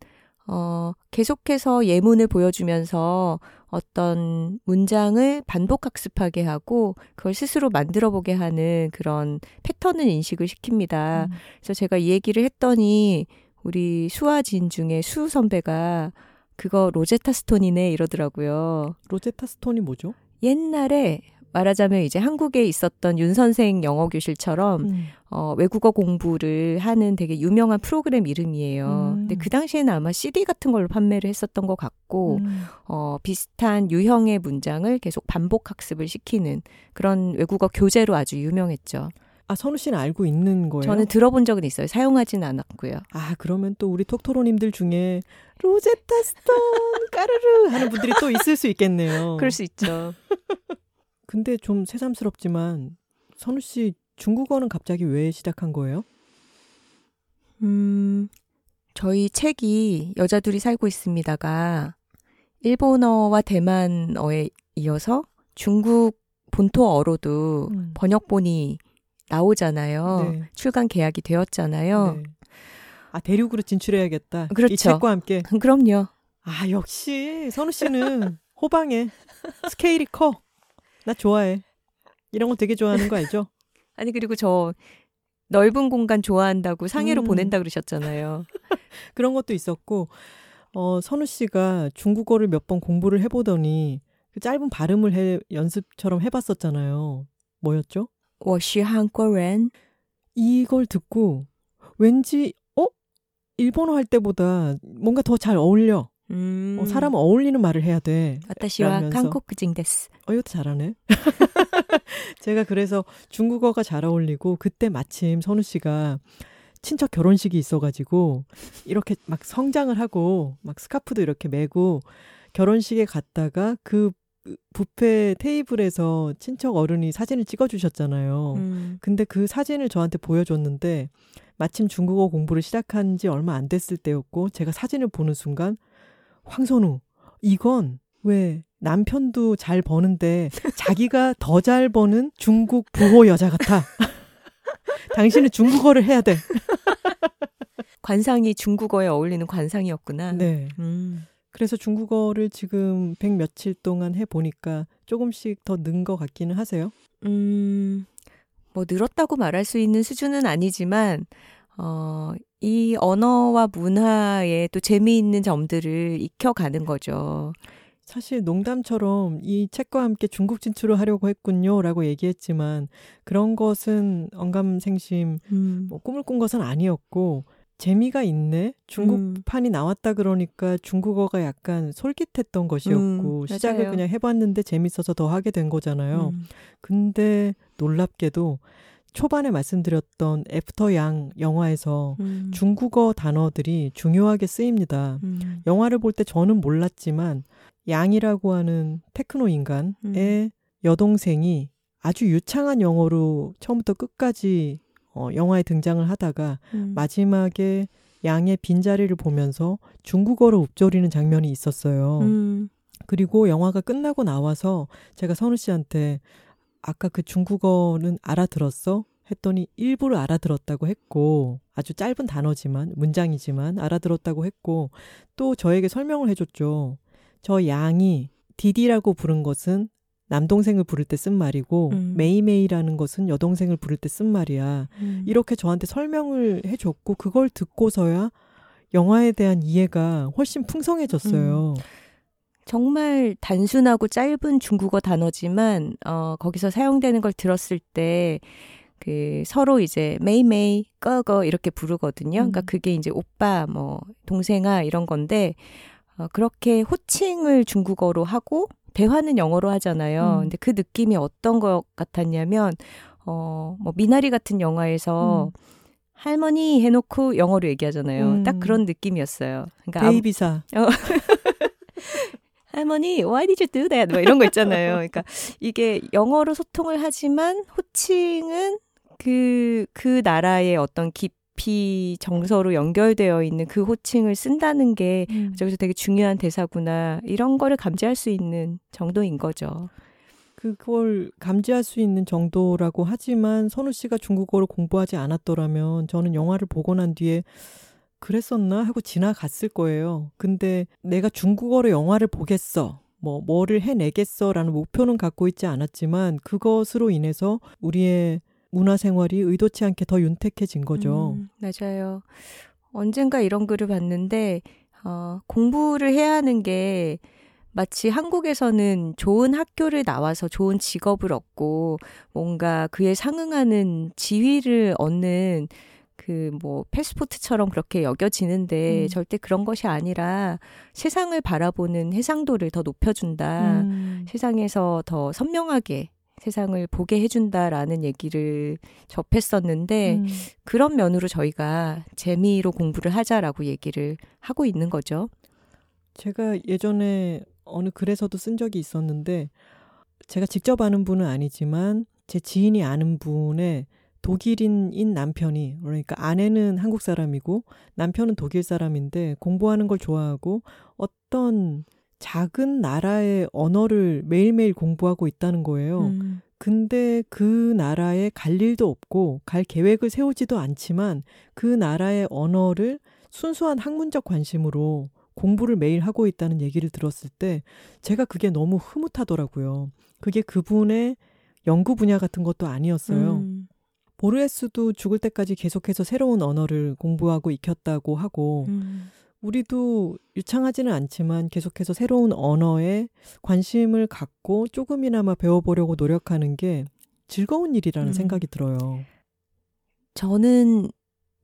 어, 계속해서 예문을 보여주면서 어떤 문장을 반복 학습하게 하고 그걸 스스로 만들어 보게 하는 그런 패턴을 인식을 시킵니다. 음. 그래서 제가 이 얘기를 했더니 우리 수아진 중에 수 선배가 그거 로제타 스톤이네 이러더라고요. 로제타 스톤이 뭐죠? 옛날에 말하자면 이제 한국에 있었던 윤 선생 영어 교실처럼 음. 어, 외국어 공부를 하는 되게 유명한 프로그램 이름이에요. 음. 근데 그 당시에는 아마 CD 같은 걸로 판매를 했었던 것 같고, 음. 어, 비슷한 유형의 문장을 계속 반복 학습을 시키는 그런 외국어 교재로 아주 유명했죠. 아 선우 씨는 알고 있는 거예요? 저는 들어본 적은 있어요. 사용하진 않았고요. 아 그러면 또 우리 톡토로님들 중에 로제타 스톤 까르르 하는 분들이 또 있을 수 있겠네요. 그럴 수 있죠. 근데 좀 새삼스럽지만 선우 씨 중국어는 갑자기 왜 시작한 거예요? 음, 저희 책이 여자 둘이 살고 있습니다가 일본어와 대만어에 이어서 중국 본토어로도 음. 번역본이 나오잖아요. 네. 출간 계약이 되었잖아요. 네. 아 대륙으로 진출해야겠다. 그렇죠. 이 책과 함께. 그럼요. 아 역시 선우 씨는 호방에 스케일이 커. 나 좋아해. 이런 거 되게 좋아하는 거 알죠? 아니 그리고 저 넓은 공간 좋아한다고 상해로 음. 보낸다 그러셨잖아요. 그런 것도 있었고 어 선우 씨가 중국어를 몇 번 공부를 해보더니 그 짧은 발음을 해 연습처럼 해봤었잖아요. 뭐였죠? 워시 한국인. 이걸 듣고 왠지 어 일본어 할 때보다 뭔가 더 잘 어울려. 어, 음. 어, 사람 어울리는 말을 해야 돼. 아타시와 한국인 데스. 어, 이것도 잘하네. 제가 그래서 중국어가 잘 어울리고 그때 마침 선우 씨가 친척 결혼식이 있어가지고 이렇게 막 성장을 하고 막 스카프도 이렇게 메고 결혼식에 갔다가 그 뷔페 테이블에서 친척 어른이 사진을 찍어주셨잖아요. 음. 근데 그 사진을 저한테 보여줬는데 마침 중국어 공부를 시작한 지 얼마 안 됐을 때였고 제가 사진을 보는 순간 황선우 이건 왜 남편도 잘 버는데 자기가 더 잘 버는 중국 부호 여자 같아. 당신은 중국어를 해야 돼. 관상이 중국어에 어울리는 관상이었구나. 네. 음. 그래서 중국어를 지금 백 며칠 동안 해 보니까 조금씩 더 는 것 같기는 하세요. 음, 뭐 늘었다고 말할 수 있는 수준은 아니지만, 어, 이 언어와 문화에 또 재미있는 점들을 익혀가는 거죠. 사실 농담처럼 이 책과 함께 중국 진출을 하려고 했군요라고 얘기했지만 그런 것은 언감생심 음. 뭐 꿈을 꾼 것은 아니었고 재미가 있네. 중국판이 나왔다 그러니까 중국어가 약간 솔깃했던 것이었고 음, 시작을. 그냥 해봤는데 재밌어서 더 하게 된 거잖아요. 음. 근데 놀랍게도 초반에 말씀드렸던 After Yang 영화에서 음. 중국어 단어들이 중요하게 쓰입니다. 음. 영화를 볼 때 저는 몰랐지만 양이라고 하는 테크노 인간의 음. 여동생이 아주 유창한 영어로 처음부터 끝까지 어, 영화에 등장을 하다가 음. 마지막에 양의 빈자리를 보면서 중국어로 읊조리는 장면이 있었어요. 음. 그리고 영화가 끝나고 나와서 제가 선우 씨한테 아까 그 중국어는 알아들었어? 했더니 일부러 알아들었다고 했고 아주 짧은 단어지만 문장이지만 알아들었다고 했고 또 저에게 설명을 해줬죠. 저 양이 디디라고 부른 것은 남동생을 부를 때 쓴 말이고 음. 妹妹라는 것은 여동생을 부를 때 쓴 말이야. 음. 이렇게 저한테 설명을 해줬고 그걸 듣고서야 영화에 대한 이해가 훨씬 풍성해졌어요. 정말 단순하고 짧은 중국어 단어지만 어 거기서 사용되는 걸 들었을 때 그 서로 이제 妹妹 哥哥 이렇게 부르거든요. 그러니까 음. 그게 이제 오빠 뭐 동생아 이런 건데 어 그렇게 호칭을 중국어로 하고 대화는 영어로 하잖아요. 음. 근데 그 느낌이 어떤 것 같았냐면 어 뭐 미나리 같은 영화에서 음. 할머니 해놓고 영어로 얘기하잖아요. 음. 딱 그런 느낌이었어요. 그러니까 베이비사. 할머니, why did you do that? 뭐 이런 거 있잖아요. 그러니까 이게 영어로 소통을 하지만 호칭은 그, 그 나라의 어떤 깊 이 정서로 연결되어 있는 그 호칭을 쓴다는 게 음. 저기서 되게 중요한 대사구나. 이런 거를 감지할 수 있는 정도인 거죠. 그걸 감지할 수 있는 정도라고 하지만 선우 씨가 중국어를 공부하지 않았더라면 저는 영화를 보고 난 뒤에 그랬었나 하고 지나갔을 거예요. 근데 내가 중국어로 영화를 보겠어. 뭐 뭐를 해내겠어라는 목표는 갖고 있지 않았지만 그것으로 인해서 우리의 문화 생활이 의도치 않게 더 윤택해진 거죠. 음, 맞아요. 언젠가 이런 글을 봤는데, 어, 공부를 해야 하는 게 마치 한국에서는 좋은 학교를 나와서 좋은 직업을 얻고 뭔가 그에 상응하는 지위를 얻는 그 뭐 패스포트처럼 그렇게 여겨지는데 음. 절대 그런 것이 아니라 세상을 바라보는 해상도를 더 높여준다. 음. 세상에서 더 선명하게 세상을 보게 해준다라는 얘기를 접했었는데 음. 그런 면으로 저희가 재미로 공부를 하자라고 얘기를 하고 있는 거죠. 제가 예전에 어느 글에서도 쓴 적이 있었는데 제가 직접 아는 분은 아니지만 제 지인이 아는 분의 독일인인 남편이 그러니까 아내는 한국 사람이고 남편은 독일 사람인데 공부하는 걸 좋아하고 어떤 작은 나라의 언어를 매일매일 공부하고 있다는 거예요. 음. 근데 그 나라에 갈 일도 없고 갈 계획을 세우지도 않지만 그 나라의 언어를 순수한 학문적 관심으로 공부를 매일 하고 있다는 얘기를 들었을 때 제가 그게 너무 흐뭇하더라고요. 그게 그분의 연구 분야 같은 것도 아니었어요. 음. 보르헤스도 죽을 때까지 계속해서 새로운 언어를 공부하고 익혔다고 하고 음. 우리도 유창하지는 않지만 계속해서 새로운 언어에 관심을 갖고 조금이나마 배워보려고 노력하는 게 즐거운 일이라는 음. 생각이 들어요. 저는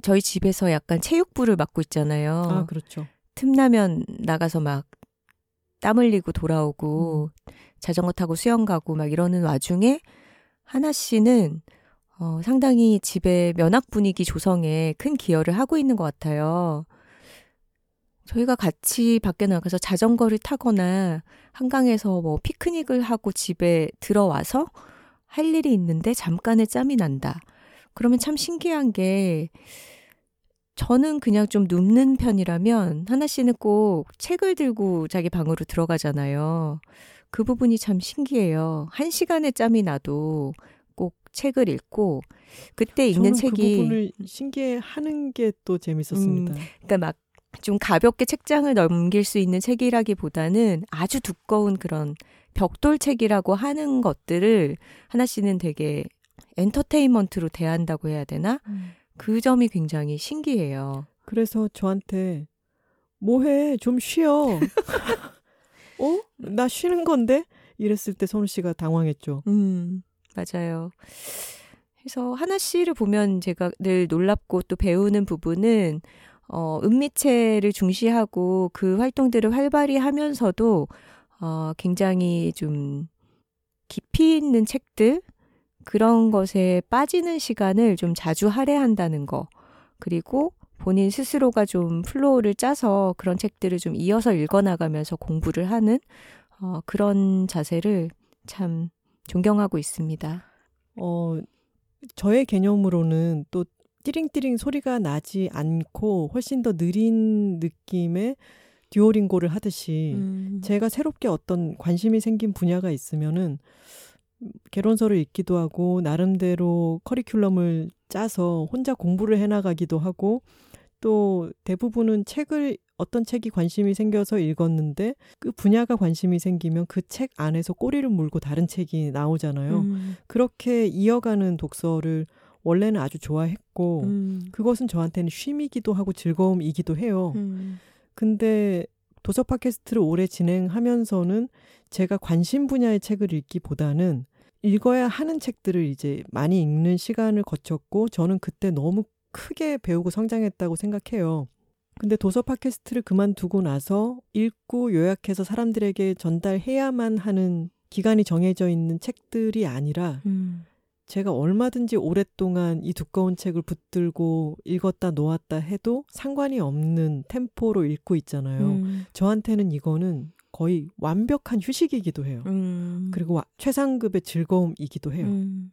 저희 집에서 약간 체육부를 맡고 있잖아요. 아, 그렇죠. 틈나면 나가서 막 땀 흘리고 돌아오고 자전거 타고 수영 가고 막 이러는 와중에 하나 씨는 어, 상당히 집의 면학 분위기 조성에 큰 기여를 하고 있는 것 같아요. 저희가 같이 밖에 나가서 자전거를 타거나 한강에서 뭐 피크닉을 하고 집에 들어와서 할 일이 있는데 잠깐의 짬이 난다. 그러면 참 신기한 게 저는 그냥 좀 눕는 편이라면 하나 씨는 꼭 책을 들고 자기 방으로 들어가잖아요. 그 부분이 참 신기해요. 한 시간의 짬이 나도 꼭 책을 읽고 그때 읽는 그 책이 부분을 신기해하는 게 또 재밌었습니다. 그러니까 막 좀 가볍게 책장을 넘길 수 있는 책이라기보다는 아주 두꺼운 그런 벽돌 책이라고 하는 것들을 하나 씨는 되게 엔터테인먼트로 대한다고 해야 되나? 그 점이 굉장히 신기해요. 그래서 저한테 뭐해 좀 쉬어. 어? 나 쉬는 건데? 이랬을 때 선우 씨가 당황했죠. 음, 맞아요. 그래서 하나 씨를 보면 제가 늘 놀랍고 또 배우는 부분은 어, 음미체를 중시하고 그 활동들을 활발히 하면서도 어, 굉장히 좀 깊이 있는 책들 그런 것에 빠지는 시간을 좀 자주 할애한다는 거. 그리고 본인 스스로가 좀 flow를 짜서 그런 책들을 좀 이어서 읽어나가면서 공부를 하는 어, 그런 자세를 참 존경하고 있습니다. 어, 저의 개념으로는 또 띠링띠링 소리가 나지 않고 훨씬 더 느린 느낌의 듀오링고를 하듯이 음. 제가 새롭게 어떤 관심이 생긴 분야가 있으면은 개론서를 읽기도 하고 나름대로 커리큘럼을 짜서 혼자 공부를 해나가기도 하고 또 대부분은 책을 어떤 책이 관심이 생겨서 읽었는데 그 분야가 관심이 생기면 그 책 안에서 꼬리를 물고 다른 책이 나오잖아요. 음. 그렇게 이어가는 독서를 원래는 아주 좋아했고 음. 그것은 저한테는 쉼이기도 하고 즐거움이기도 해요. 음. 근데 도서 팟캐스트를 오래 진행하면서는 제가 관심 분야의 책을 읽기보다는 읽어야 하는 책들을 이제 많이 읽는 시간을 거쳤고 저는 그때 너무 크게 배우고 성장했다고 생각해요. 근데 도서 팟캐스트를 그만두고 나서 읽고 요약해서 사람들에게 전달해야만 하는 기간이 정해져 있는 책들이 아니라 음. 제가 얼마든지 오랫동안 이 두꺼운 책을 붙들고 읽었다 놓았다 해도 상관이 없는 템포로 읽고 있잖아요. 음. 저한테는 이거는 거의 완벽한 휴식이기도 해요. 음. 그리고 와- 최상급의 즐거움이기도 해요. 음.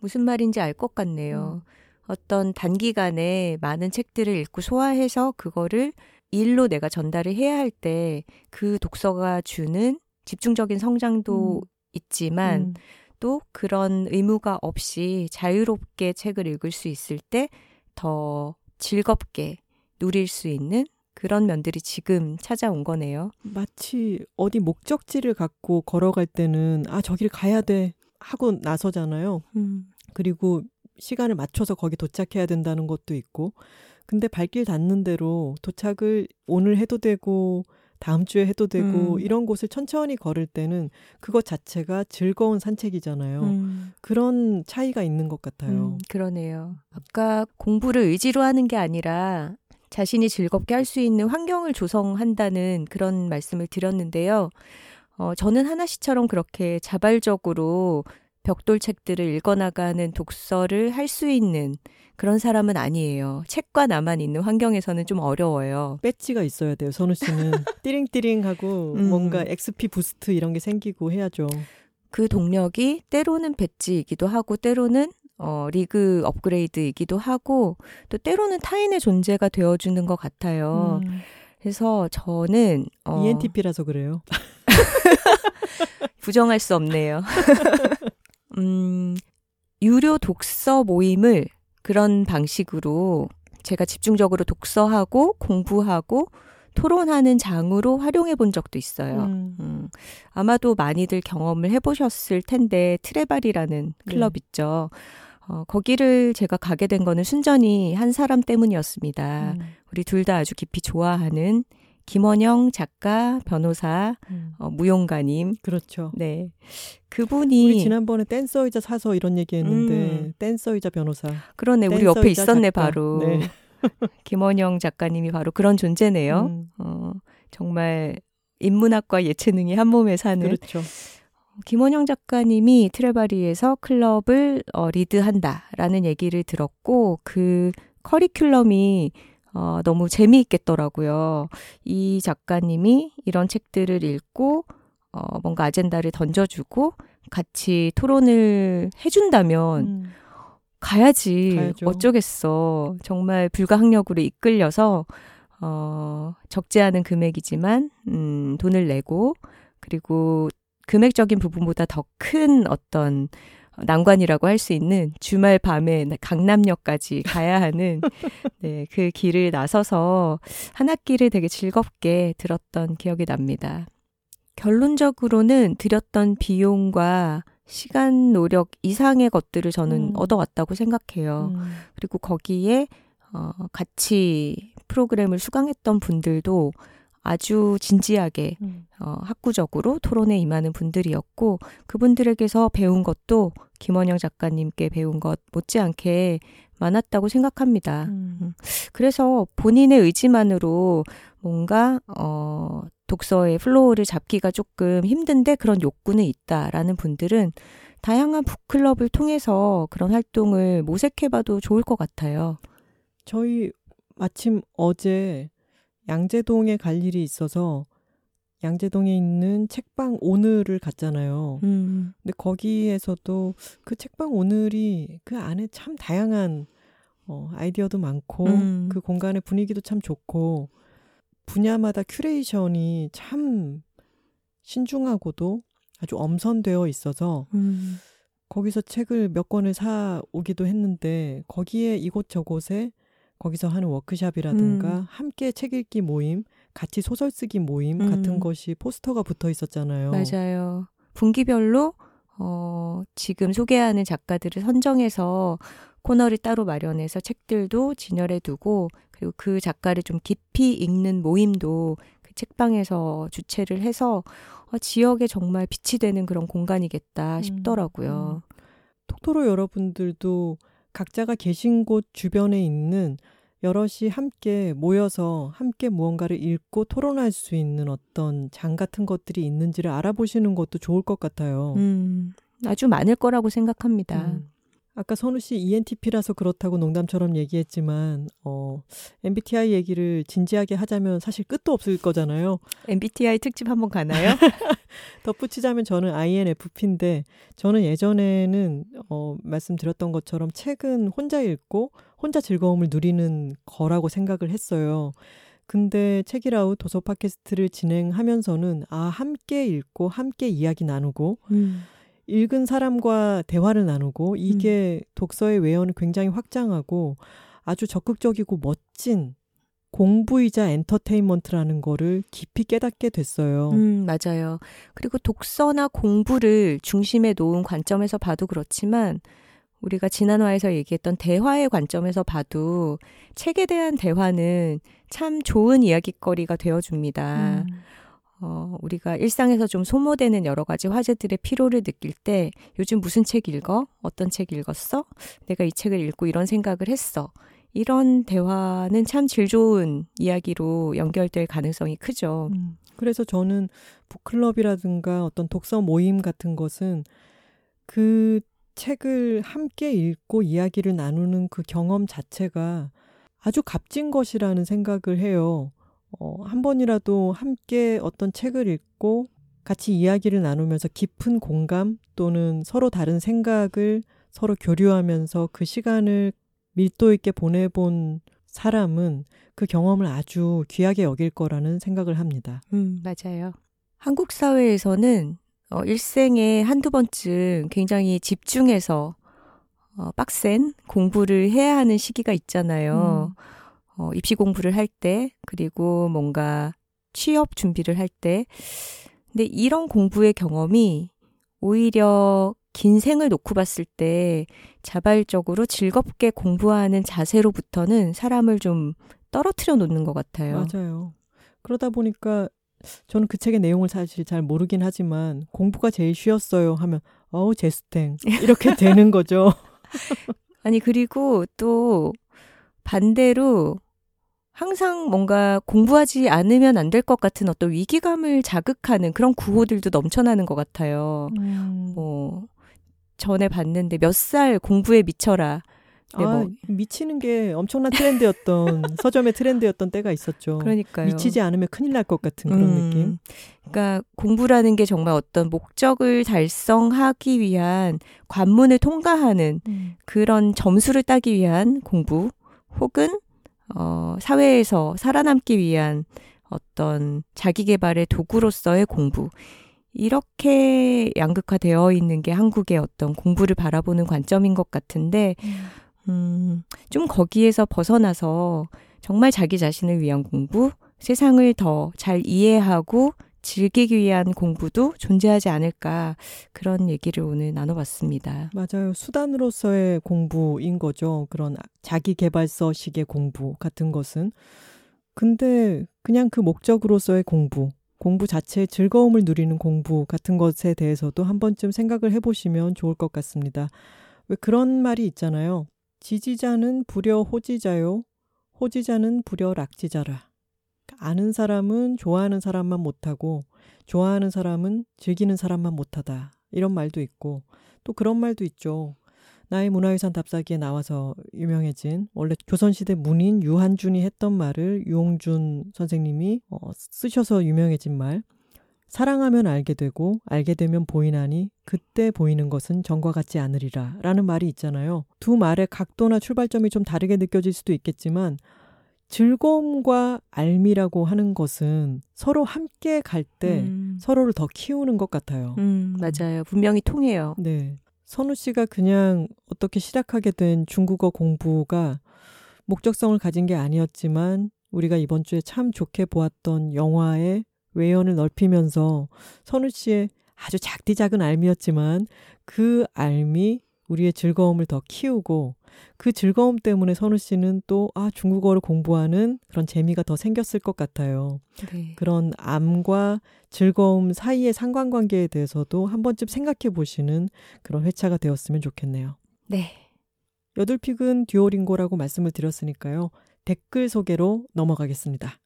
무슨 말인지 알 것 같네요. 어떤 단기간에 많은 책들을 읽고 소화해서 그거를 일로 내가 전달을 해야 할 때 그 독서가 주는 집중적인 성장도 음. 있지만 음. 또 그런 의무가 없이 자유롭게 책을 읽을 수 있을 때 더 즐겁게 누릴 수 있는 그런 면들이 지금 찾아온 거네요. 마치 어디 목적지를 갖고 걸어갈 때는 아 저길 가야 돼 하고 나서잖아요. 음. 그리고 시간을 맞춰서 거기 도착해야 된다는 것도 있고 근데 발길 닿는 대로 도착을 오늘 해도 되고 다음 주에 해도 되고 음. 이런 곳을 천천히 걸을 때는 그것 자체가 즐거운 산책이잖아요. 음. 그런 차이가 있는 것 같아요. 음, 그러네요. 아까 공부를 의지로 하는 게 아니라 자신이 즐겁게 할 수 있는 환경을 조성한다는 그런 말씀을 드렸는데요. 어, 저는 하나 씨처럼 그렇게 자발적으로 벽돌 책들을 읽어나가는 독서를 할 수 있는 그런 사람은 아니에요. 책과 나만 있는 환경에서는 좀 어려워요. 배지가 있어야 돼요. 선우 씨는 띠링띠링하고 음. 뭔가 XP 부스트 이런 게 생기고 해야죠. 그 동력이 때로는 배지이기도 하고 때로는 어, 리그 업그레이드이기도 하고 또 때로는 타인의 존재가 되어주는 것 같아요. 음. 그래서 저는 어, ENTP라서 그래요. 부정할 수 없네요. 음, 유료 독서 모임을 그런 방식으로 제가 집중적으로 독서하고 공부하고 토론하는 장으로 활용해 본 적도 있어요. 음. 음. 아마도 많이들 경험을 해보셨을 텐데 트레발이라는 네. 클럽 네. 있죠. 어, 거기를 제가 가게 된 거는 순전히 한 사람 때문이었습니다. 음. 우리 둘 다 아주 깊이 좋아하는 김원영 작가, 변호사, 음. 어, 무용가님. 그렇죠. 네. 그분이. 우리 지난번에 댄서이자 사서 이런 얘기 했는데, 음. 댄서이자 변호사. 그러네. 우리 옆에 있었네, 작가. 바로. 네. 김원영 작가님이 바로 그런 존재네요. 음. 어, 정말 인문학과 예체능이 한 몸에 사는. 그렇죠. 김원영 작가님이 트레바리에서 클럽을 어, 리드한다라는 얘기를 들었고 그 커리큘럼이 어, 너무 재미있겠더라고요. 이 작가님이 이런 책들을 읽고 어, 뭔가 아젠다를 던져주고 같이 토론을 해준다면 음. 가야지 가야죠. 어쩌겠어. 정말 불가항력으로 이끌려서 어, 적지 않은 금액이지만 음, 돈을 내고 그리고 금액적인 부분보다 더 큰 어떤 난관이라고 할 수 있는 주말 밤에 강남역까지 가야 하는 네, 그 길을 나서서 한 학기를 되게 즐겁게 들었던 기억이 납니다. 결론적으로는 들였던 비용과 시간 노력 이상의 것들을 저는 음. 얻어왔다고 생각해요. 음. 그리고 거기에 어, 같이 프로그램을 수강했던 분들도 아주 진지하게 음. 어, 학구적으로 토론에 임하는 분들이었고 그분들에게서 배운 것도 김원영 작가님께 배운 것 못지않게 많았다고 생각합니다. 음. 음. 그래서 본인의 의지만으로 뭔가 어, 독서의 flow를 잡기가 조금 힘든데 그런 욕구는 있다라는 분들은 다양한 book club을 통해서 그런 활동을 모색해봐도 좋을 것 같아요. 저희 마침 어제 양재동에 갈 일이 있어서 양재동에 있는 책방 오늘을 갔잖아요. 음. 근데 거기에서도 그 책방 오늘이 그 안에 참 다양한 어, 아이디어도 많고 음. 그 공간의 분위기도 참 좋고 분야마다 curation이 참 신중하고도 아주 엄선되어 있어서 음. 거기서 책을 몇 권을 사 오기도 했는데 거기에 이곳저곳에 거기서 하는 워크샵이라든가 음. 함께 책 읽기 모임, 같이 소설 쓰기 모임 음. 같은 것이 포스터가 붙어 있었잖아요. 맞아요. 분기별로 어, 지금 소개하는 작가들을 선정해서 코너를 따로 마련해서 책들도 진열해 두고 그리고 그 작가를 좀 깊이 읽는 모임도 그 책방에서 주최를 해서 어, 지역에 정말 빛이 되는 그런 공간이겠다 음, 싶더라고요. 음. 톡토로 여러분들도 각자가 계신 곳 주변에 있는 여럿이 함께 모여서 함께 무언가를 읽고 토론할 수 있는 어떤 장 같은 것들이 있는지를 알아보시는 것도 좋을 것 같아요. 음, 아주 많을 거라고 생각합니다. 음. 아까 선우 씨 ENTP라서 그렇다고 농담처럼 얘기했지만 어 MBTI 얘기를 진지하게 하자면 사실 끝도 없을 거잖아요. MBTI 특집 한번 가나요? 덧붙이자면 저는 INFP인데 저는 예전에는 어 말씀드렸던 것처럼 책은 혼자 읽고 혼자 즐거움을 누리는 거라고 생각을 했어요. 근데 책이라웃 도서 팟캐스트를 진행하면서는 아 함께 읽고 함께 이야기 나누고 음. 읽은 사람과 대화를 나누고 이게 음. 독서의 외연을 굉장히 확장하고 아주 적극적이고 멋진 공부이자 엔터테인먼트라는 거를 깊이 깨닫게 됐어요. 음, 맞아요. 그리고 독서나 공부를 중심에 놓은 관점에서 봐도 그렇지만 우리가 지난화에서 얘기했던 대화의 관점에서 봐도 책에 대한 대화는 참 좋은 이야기거리가 되어줍니다. 음. 어, 우리가 일상에서 좀 소모되는 여러 가지 화제들의 피로를 느낄 때 요즘 무슨 책 읽어? 어떤 책 읽었어? 내가 이 책을 읽고 이런 생각을 했어. 이런 대화는 참 질 좋은 이야기로 연결될 가능성이 크죠. 음, 그래서 저는 북클럽이라든가 어떤 독서 모임 같은 것은 그 책을 함께 읽고 이야기를 나누는 그 경험 자체가 아주 값진 것이라는 생각을 해요. 어, 한 번이라도 함께 어떤 책을 읽고 같이 이야기를 나누면서 깊은 공감 또는 서로 다른 생각을 서로 교류하면서 그 시간을 밀도 있게 보내본 사람은 그 경험을 아주 귀하게 여길 거라는 생각을 합니다. 음, 맞아요. 한국 사회에서는 어, 일생에 한두 번쯤 굉장히 집중해서 어, 빡센 공부를 해야 하는 시기가 있잖아요. 음. 어, 입시 공부를 할 때, 그리고 뭔가 취업 준비를 할 때. 근데 이런 공부의 경험이 오히려 긴 생을 놓고 봤을 때 자발적으로 즐겁게 공부하는 자세로부터는 사람을 좀 떨어뜨려 놓는 것 같아요. 맞아요. 그러다 보니까 저는 그 책의 내용을 사실 잘 모르긴 하지만 공부가 제일 쉬웠어요 하면 어우 제스탱 이렇게 되는 거죠. 아니 그리고 또 반대로 항상 뭔가 공부하지 않으면 안 될 것 같은 어떤 위기감을 자극하는 그런 구호들도 넘쳐나는 것 같아요. 음. 뭐 전에 봤는데 몇 살 공부에 미쳐라. 네, 아, 뭐. 미치는 게 엄청난 트렌드였던 서점의 트렌드였던 때가 있었죠. 그러니까요. 미치지 않으면 큰일 날 것 같은 그런 음, 느낌. 그러니까 공부라는 게 정말 어떤 목적을 달성하기 위한 관문을 통과하는 음. 그런 점수를 따기 위한 공부 혹은 어 사회에서 살아남기 위한 어떤 자기 개발의 도구로서의 공부. 이렇게 양극화되어 있는 게 한국의 어떤 공부를 바라보는 관점인 것 같은데, 음. 음, 좀 거기에서 벗어나서 정말 자기 자신을 위한 공부, 세상을 더 잘 이해하고 즐기기 위한 공부도 존재하지 않을까 그런 얘기를 오늘 나눠봤습니다. 맞아요. 수단으로서의 공부인 거죠. 그런 자기 개발서식의 공부 같은 것은. 근데 그냥 그 목적으로서의 공부, 공부 자체의 즐거움을 누리는 공부 같은 것에 대해서도 한 번쯤 생각을 해보시면 좋을 것 같습니다. 왜 그런 말이 있잖아요. 지지자는 불여 호지자요. 호지자는 불여 락지자라. 아는 사람은 좋아하는 사람만 못하고 좋아하는 사람은 즐기는 사람만 못하다. 이런 말도 있고 또 그런 말도 있죠. 나의 문화유산 답사기에 나와서 유명해진 원래 조선시대 문인 유한준이 했던 말을 유홍준 선생님이 어, 쓰셔서 유명해진 말. 사랑하면 알게 되고 알게 되면 보이나니 그때 보이는 것은 전과 같지 않으리라 라는 말이 있잖아요. 두 말의 각도나 출발점이 좀 다르게 느껴질 수도 있겠지만 즐거움과 알미라고 하는 것은 서로 함께 갈때 음. 서로를 더 키우는 것 같아요. 음, 맞아요. 분명히 통해요. 네. 선우 씨가 그냥 어떻게 시작하게 된 중국어 공부가 목적성을 가진 게 아니었지만 우리가 이번 주에 참 좋게 보았던 영화의 외연을 넓히면서 선우 씨의 아주 작디 작은 알미였지만 그 알미 우리의 즐거움을 더 키우고 그 즐거움 때문에 선우 씨는 또 아, 중국어를 공부하는 그런 재미가 더 생겼을 것 같아요. 네. 그런 암과 즐거움 사이의 상관관계에 대해서도 한 번쯤 생각해 보시는 그런 회차가 되었으면 좋겠네요. 네. 여덟픽은 듀오링고라고 말씀을 드렸으니까요. 댓글 소개로 넘어가겠습니다.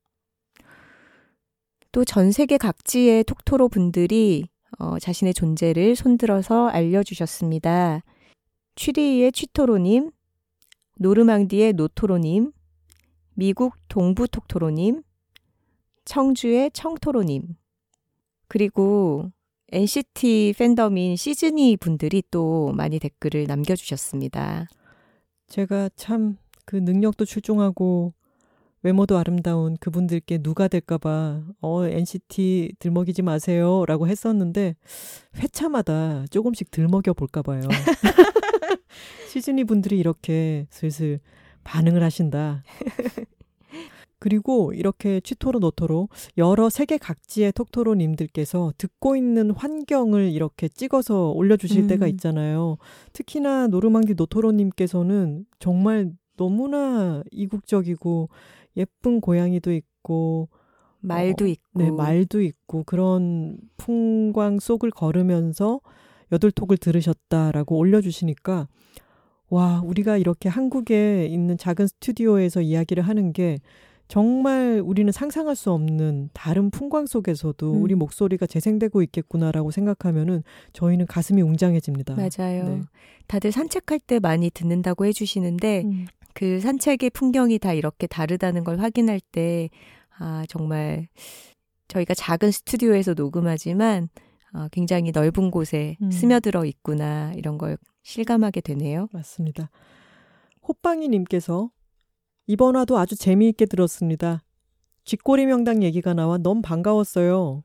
또 전 세계 각지의 톡토로 분들이 어, 자신의 존재를 손들어서 알려주셨습니다. 취리의 취토로님, 노르망디의 노토로님, 미국 동부톡토로님, 청주의 청토로님, 그리고 NCT 팬덤인 시즈니 분들이 또 많이 댓글을 남겨주셨습니다. 제가 참 그 능력도 출중하고 외모도 아름다운 그분들께 누가 될까봐 어 NCT 들먹이지 마세요라고 했었는데 회차마다 조금씩 들먹여 볼까봐요. 시즈니 분들이 이렇게 슬슬 반응을 하신다. 그리고 이렇게 취토로 노토로 여러 세계 각지의 톡토로님들께서 듣고 있는 환경을 이렇게 찍어서 올려주실 음. 때가 있잖아요. 특히나 노르망디 노토로님께서는 정말 너무나 이국적이고 예쁜 고양이도 있고 말도 어, 있고 네 말도 있고 그런 풍광 속을 걸으면서 여덟 톡을 들으셨다라고 올려주시니까 와 우리가 이렇게 한국에 있는 작은 스튜디오에서 이야기를 하는 게 정말 우리는 상상할 수 없는 다른 풍광 속에서도 음. 우리 목소리가 재생되고 있겠구나라고 생각하면은 저희는 가슴이 웅장해집니다. 맞아요. 네. 다들 산책할 때 많이 듣는다고 해주시는데 음. 그 산책의 풍경이 다 이렇게 다르다는 걸 확인할 때, 아, 정말 저희가 작은 스튜디오에서 녹음하지만 어, 굉장히 넓은 곳에 음. 스며들어 있구나 이런 걸 실감하게 되네요. 맞습니다. 호빵이님께서 이번 화도 아주 재미있게 들었습니다. 쥐꼬리 명당 얘기가 나와 너무 반가웠어요.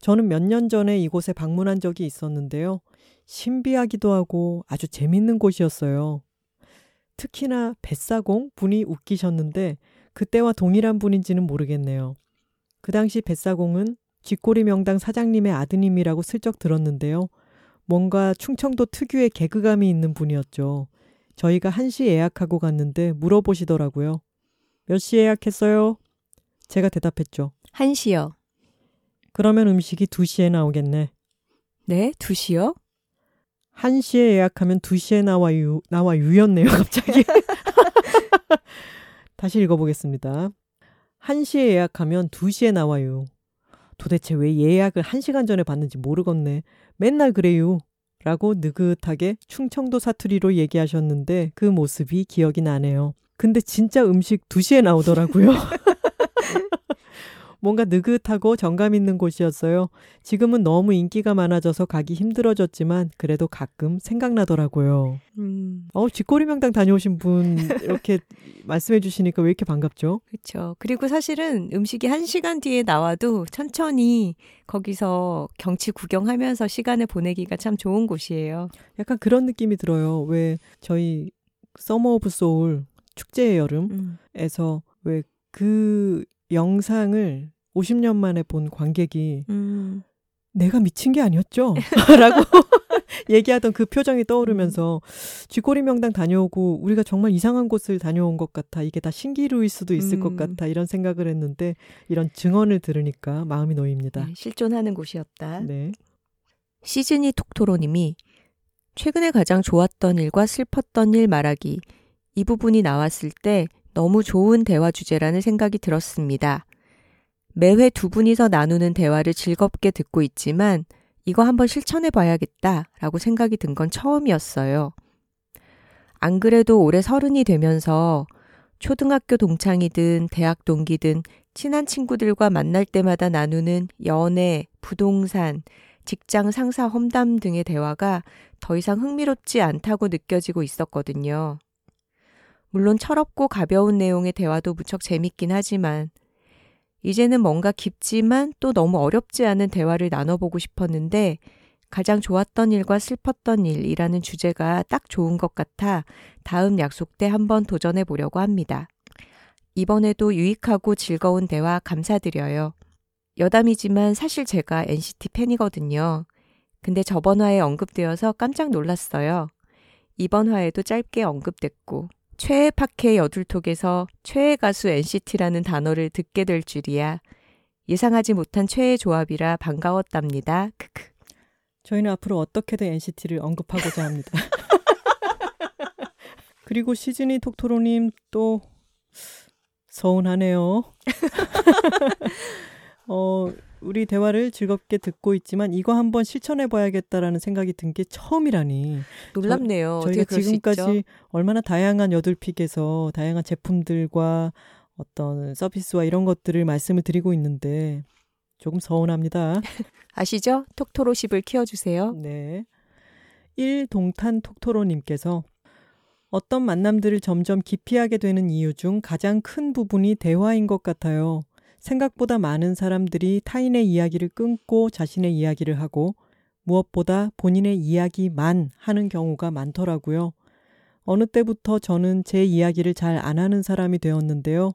저는 몇 년 전에 이곳에 방문한 적이 있었는데요. 신비하기도 하고 아주 재밌는 곳이었어요. 특히나 뱃사공 분이 웃기셨는데 그때와 동일한 분인지는 모르겠네요. 그 당시 뱃사공은 쥐꼬리 명당 사장님의 아드님이라고 슬쩍 들었는데요. 뭔가 충청도 특유의 개그감이 있는 분이었죠. 저희가 1시 예약하고 갔는데 물어보시더라고요. 몇 시 예약했어요? 제가 대답했죠. 한시요. 그러면 음식이 2시에 나오겠네. 네, 두시요. 1시에 예약하면 2시에 나와 유, 나와 유였네요, 갑자기. 다시 읽어보겠습니다. 1시에 예약하면 2시에 나와요. 도대체 왜 예약을 1시간 전에 받는지 모르겠네. 맨날 그래요. 라고 느긋하게 충청도 사투리로 얘기하셨는데 그 모습이 기억이 나네요. 근데 진짜 음식 2시에 나오더라고요. 뭔가 느긋하고 정감 있는 곳이었어요. 지금은 너무 인기가 많아져서 가기 힘들어졌지만 그래도 가끔 생각나더라고요. 음, 어, 쥐꼬리 명당 다녀오신 분 이렇게 말씀해 주시니까 왜 이렇게 반갑죠? 그렇죠. 그리고 사실은 음식이 한 시간 뒤에 나와도 천천히 거기서 경치 구경하면서 시간을 보내기가 참 좋은 곳이에요. 약간 그런 느낌이 들어요. 왜 저희 Summer of Soul 축제의 여름에서 음, 왜그 영상을 50년 만에 본 관객이 음, 내가 미친 게 아니었죠? 라고 얘기하던 그 표정이 떠오르면서 쥐꼬리 명당 다녀오고 우리가 정말 이상한 곳을 다녀온 것 같아. 이게 다 신기루일 수도 있을 음. 것 같아. 이런 생각을 했는데 이런 증언을 들으니까 마음이 놓입니다. 네, 실존하는 곳이었다. 네. 시즈니 톡토로님이 최근에 가장 좋았던 일과 슬펐던 일 말하기 이 부분이 나왔을 때 너무 좋은 대화 주제라는 생각이 들었습니다. 매회 두 분이서 나누는 대화를 즐겁게 듣고 있지만 이거 한번 실천해 봐야겠다 라고 생각이 든 건 처음이었어요. 안 그래도 올해 서른이 되면서 초등학교 동창이든 대학 동기든 친한 친구들과 만날 때마다 나누는 연애, 부동산, 직장 상사 험담 등의 대화가 더 이상 흥미롭지 않다고 느껴지고 있었거든요. 물론 철없고 가벼운 내용의 대화도 무척 재밌긴 하지만 이제는 뭔가 깊지만 또 너무 어렵지 않은 대화를 나눠보고 싶었는데 가장 좋았던 일과 슬펐던 일이라는 주제가 딱 좋은 것 같아 다음 약속 때 한번 도전해 보려고 합니다. 이번에도 유익하고 즐거운 대화 감사드려요. 여담이지만 사실 제가 NCT 팬이거든요. 근데 저번 화에 언급되어서 깜짝 놀랐어요. 이번 화에도 짧게 언급됐고, 최애 팟캐 여둘톡에서 최애 가수 NCT라는 단어를 듣게 될 줄이야. 예상하지 못한 최애 조합이라 반가웠답니다. 크크. 저희는 앞으로 어떻게든 NCT를 언급하고자 합니다. 그리고 시즈니 톡토로님 또 서운하네요. 어, 우리 대화를 즐겁게 듣고 있지만 이거 한번 실천해 봐야겠다라는 생각이 든 게 처음이라니. 놀랍네요. 저 희가 그럴 수 지금까지? 얼마나 다양한 여덟픽에서 다양한 제품들과 어떤 서비스와 이런 것들을 말씀을 드리고 있는데 조금 서운합니다. 아시죠? 톡토로십을 키워주세요. 네. 1 동탄 톡토로님께서 어떤 만남들을 점점 기피하게 되는 이유 중 가장 큰 부분이 대화인 것 같아요. 생각보다 많은 사람들이 타인의 이야기를 끊고 자신의 이야기를 하고 무엇보다 본인의 이야기만 하는 경우가 많더라고요. 어느 때부터 저는 제 이야기를 잘 안 하는 사람이 되었는데요.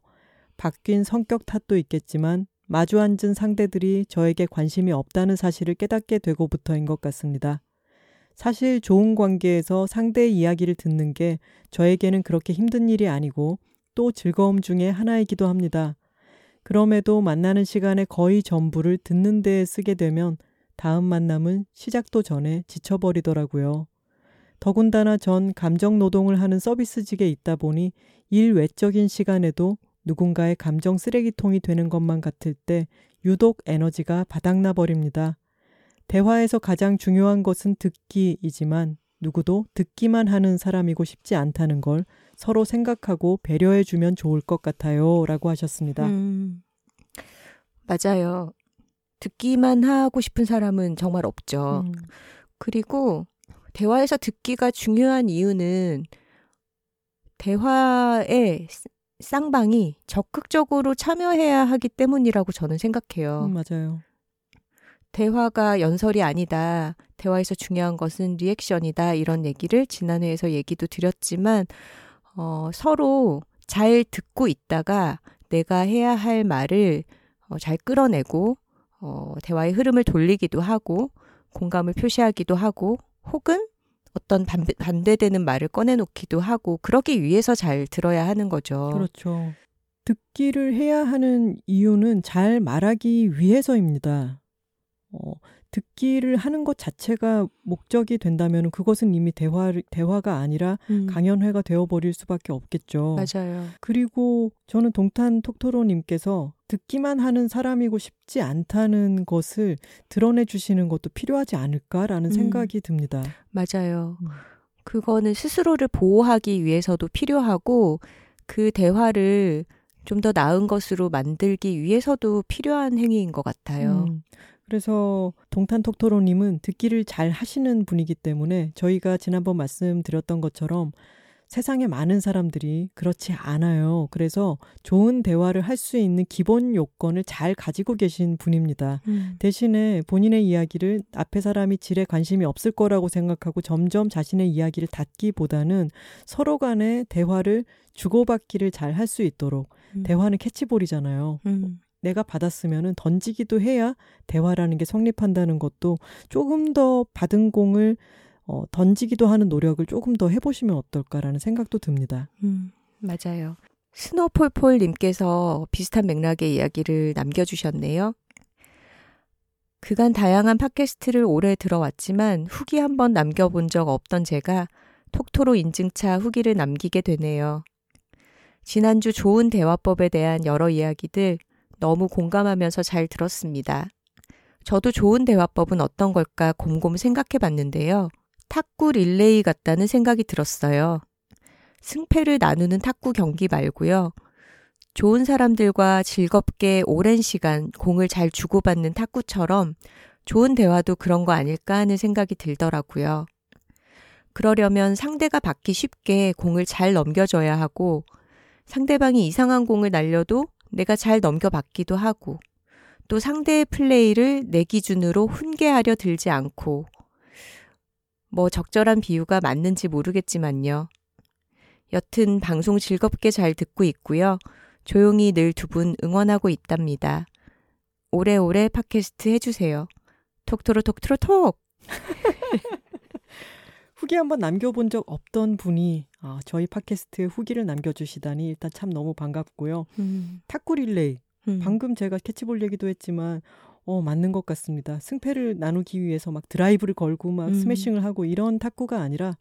바뀐 성격 탓도 있겠지만 마주 앉은 상대들이 저에게 관심이 없다는 사실을 깨닫게 되고부터인 것 같습니다. 사실 좋은 관계에서 상대의 이야기를 듣는 게 저에게는 그렇게 힘든 일이 아니고 또 즐거움 중에 하나이기도 합니다. 그럼에도 만나는 시간의 거의 전부를 듣는 데에 쓰게 되면 다음 만남은 시작도 전에 지쳐버리더라고요. 더군다나 전 감정 노동을 하는 서비스직에 있다 보니 일 외적인 시간에도 누군가의 감정 쓰레기통이 되는 것만 같을 때 유독 에너지가 바닥나 버립니다. 대화에서 가장 중요한 것은 듣기이지만 누구도 듣기만 하는 사람이고 싶지 않다는 걸 서로 생각하고 배려해 주면 좋을 것 같아요. 라고 하셨습니다. 음, 맞아요. 듣기만 하고 싶은 사람은 정말 없죠. 음. 그리고 대화에서 듣기가 중요한 이유는 대화의 쌍방이 적극적으로 참여해야 하기 때문이라고 저는 생각해요. 음, 맞아요. 대화가 연설이 아니다. 대화에서 중요한 것은 리액션이다. 이런 얘기를 지난 회에서 얘기도 드렸지만, 어, 서로 잘 듣고 있다가 내가 해야 할 말을 어, 잘 끌어내고, 어, 대화의 흐름을 돌리기도 하고, 공감을 표시하기도 하고, 혹은 어떤 반대, 반대되는 말을 꺼내놓기도 하고, 그러기 위해서 잘 들어야 하는 거죠. 그렇죠. 듣기를 해야 하는 이유는 잘 말하기 위해서입니다. 어, 듣기를 하는 것 자체가 목적이 된다면 그것은 이미 대화 대화가 아니라 음, 강연회가 되어버릴 수밖에 없겠죠. 맞아요. 그리고 저는 동탄 톡토로님께서 듣기만 하는 사람이고 싶지 않다는 것을 드러내 주시는 것도 필요하지 않을까라는 음. 생각이 듭니다. 맞아요. 음. 그거는 스스로를 보호하기 위해서도 필요하고 그 대화를 좀더 나은 것으로 만들기 위해서도 필요한 행위인 것 같아요. 음, 그래서 동탄 톡토로님은 듣기를 잘 하시는 분이기 때문에 저희가 지난번 말씀드렸던 것처럼 세상에 많은 사람들이 그렇지 않아요. 그래서 좋은 대화를 할 수 있는 기본 요건을 잘 가지고 계신 분입니다. 음. 대신에 본인의 이야기를 앞에 사람이 질에 관심이 없을 거라고 생각하고 점점 자신의 이야기를 닫기보다는 서로 간의 대화를 주고받기를 잘 할 수 있도록 음. 대화는 캐치볼이잖아요. 음. 내가 받았으면은 던지기도 해야 대화라는 게 성립한다는 것도 조금 더 받은 공을 어, 던지기도 하는 노력을 조금 더 해보시면 어떨까라는 생각도 듭니다. 음, 맞아요. 스노폴폴님께서 비슷한 맥락의 이야기를 남겨주셨네요. 그간 다양한 팟캐스트를 오래 들어왔지만 후기 한 번 남겨본 적 없던 제가 톡토로 인증차 후기를 남기게 되네요. 지난주 좋은 대화법에 대한 여러 이야기들 너무 공감하면서 잘 들었습니다. 저도 좋은 대화법은 어떤 걸까 곰곰 생각해 봤는데요. 탁구 릴레이 같다는 생각이 들었어요. 승패를 나누는 탁구 경기 말고요. 좋은 사람들과 즐겁게 오랜 시간 공을 잘 주고받는 탁구처럼 좋은 대화도 그런 거 아닐까 하는 생각이 들더라고요. 그러려면 상대가 받기 쉽게 공을 잘 넘겨줘야 하고 상대방이 이상한 공을 날려도 내가 잘 넘겨받기도 하고 또 상대의 플레이를 내 기준으로 훈계하려 들지 않고 뭐 적절한 비유가 맞는지 모르겠지만요. 여튼 방송 즐겁게 잘 듣고 있고요. 조용히 늘 두 분 응원하고 있답니다. 오래오래 팟캐스트 해주세요. 톡토로 톡토로 톡! 후기 한번 남겨본 적 없던 분이 아, 저희 팟캐스트에 후기를 남겨주시다니 일단 참 너무 반갑고요. 음, 탁구 릴레이 음. 방금 제가 캐치볼 얘기도 했지만 어 맞는 것 같습니다. 승패를 나누기 위해서 막 드라이브를 걸고 막 음. 스매싱을 하고 이런 탁구가 아니라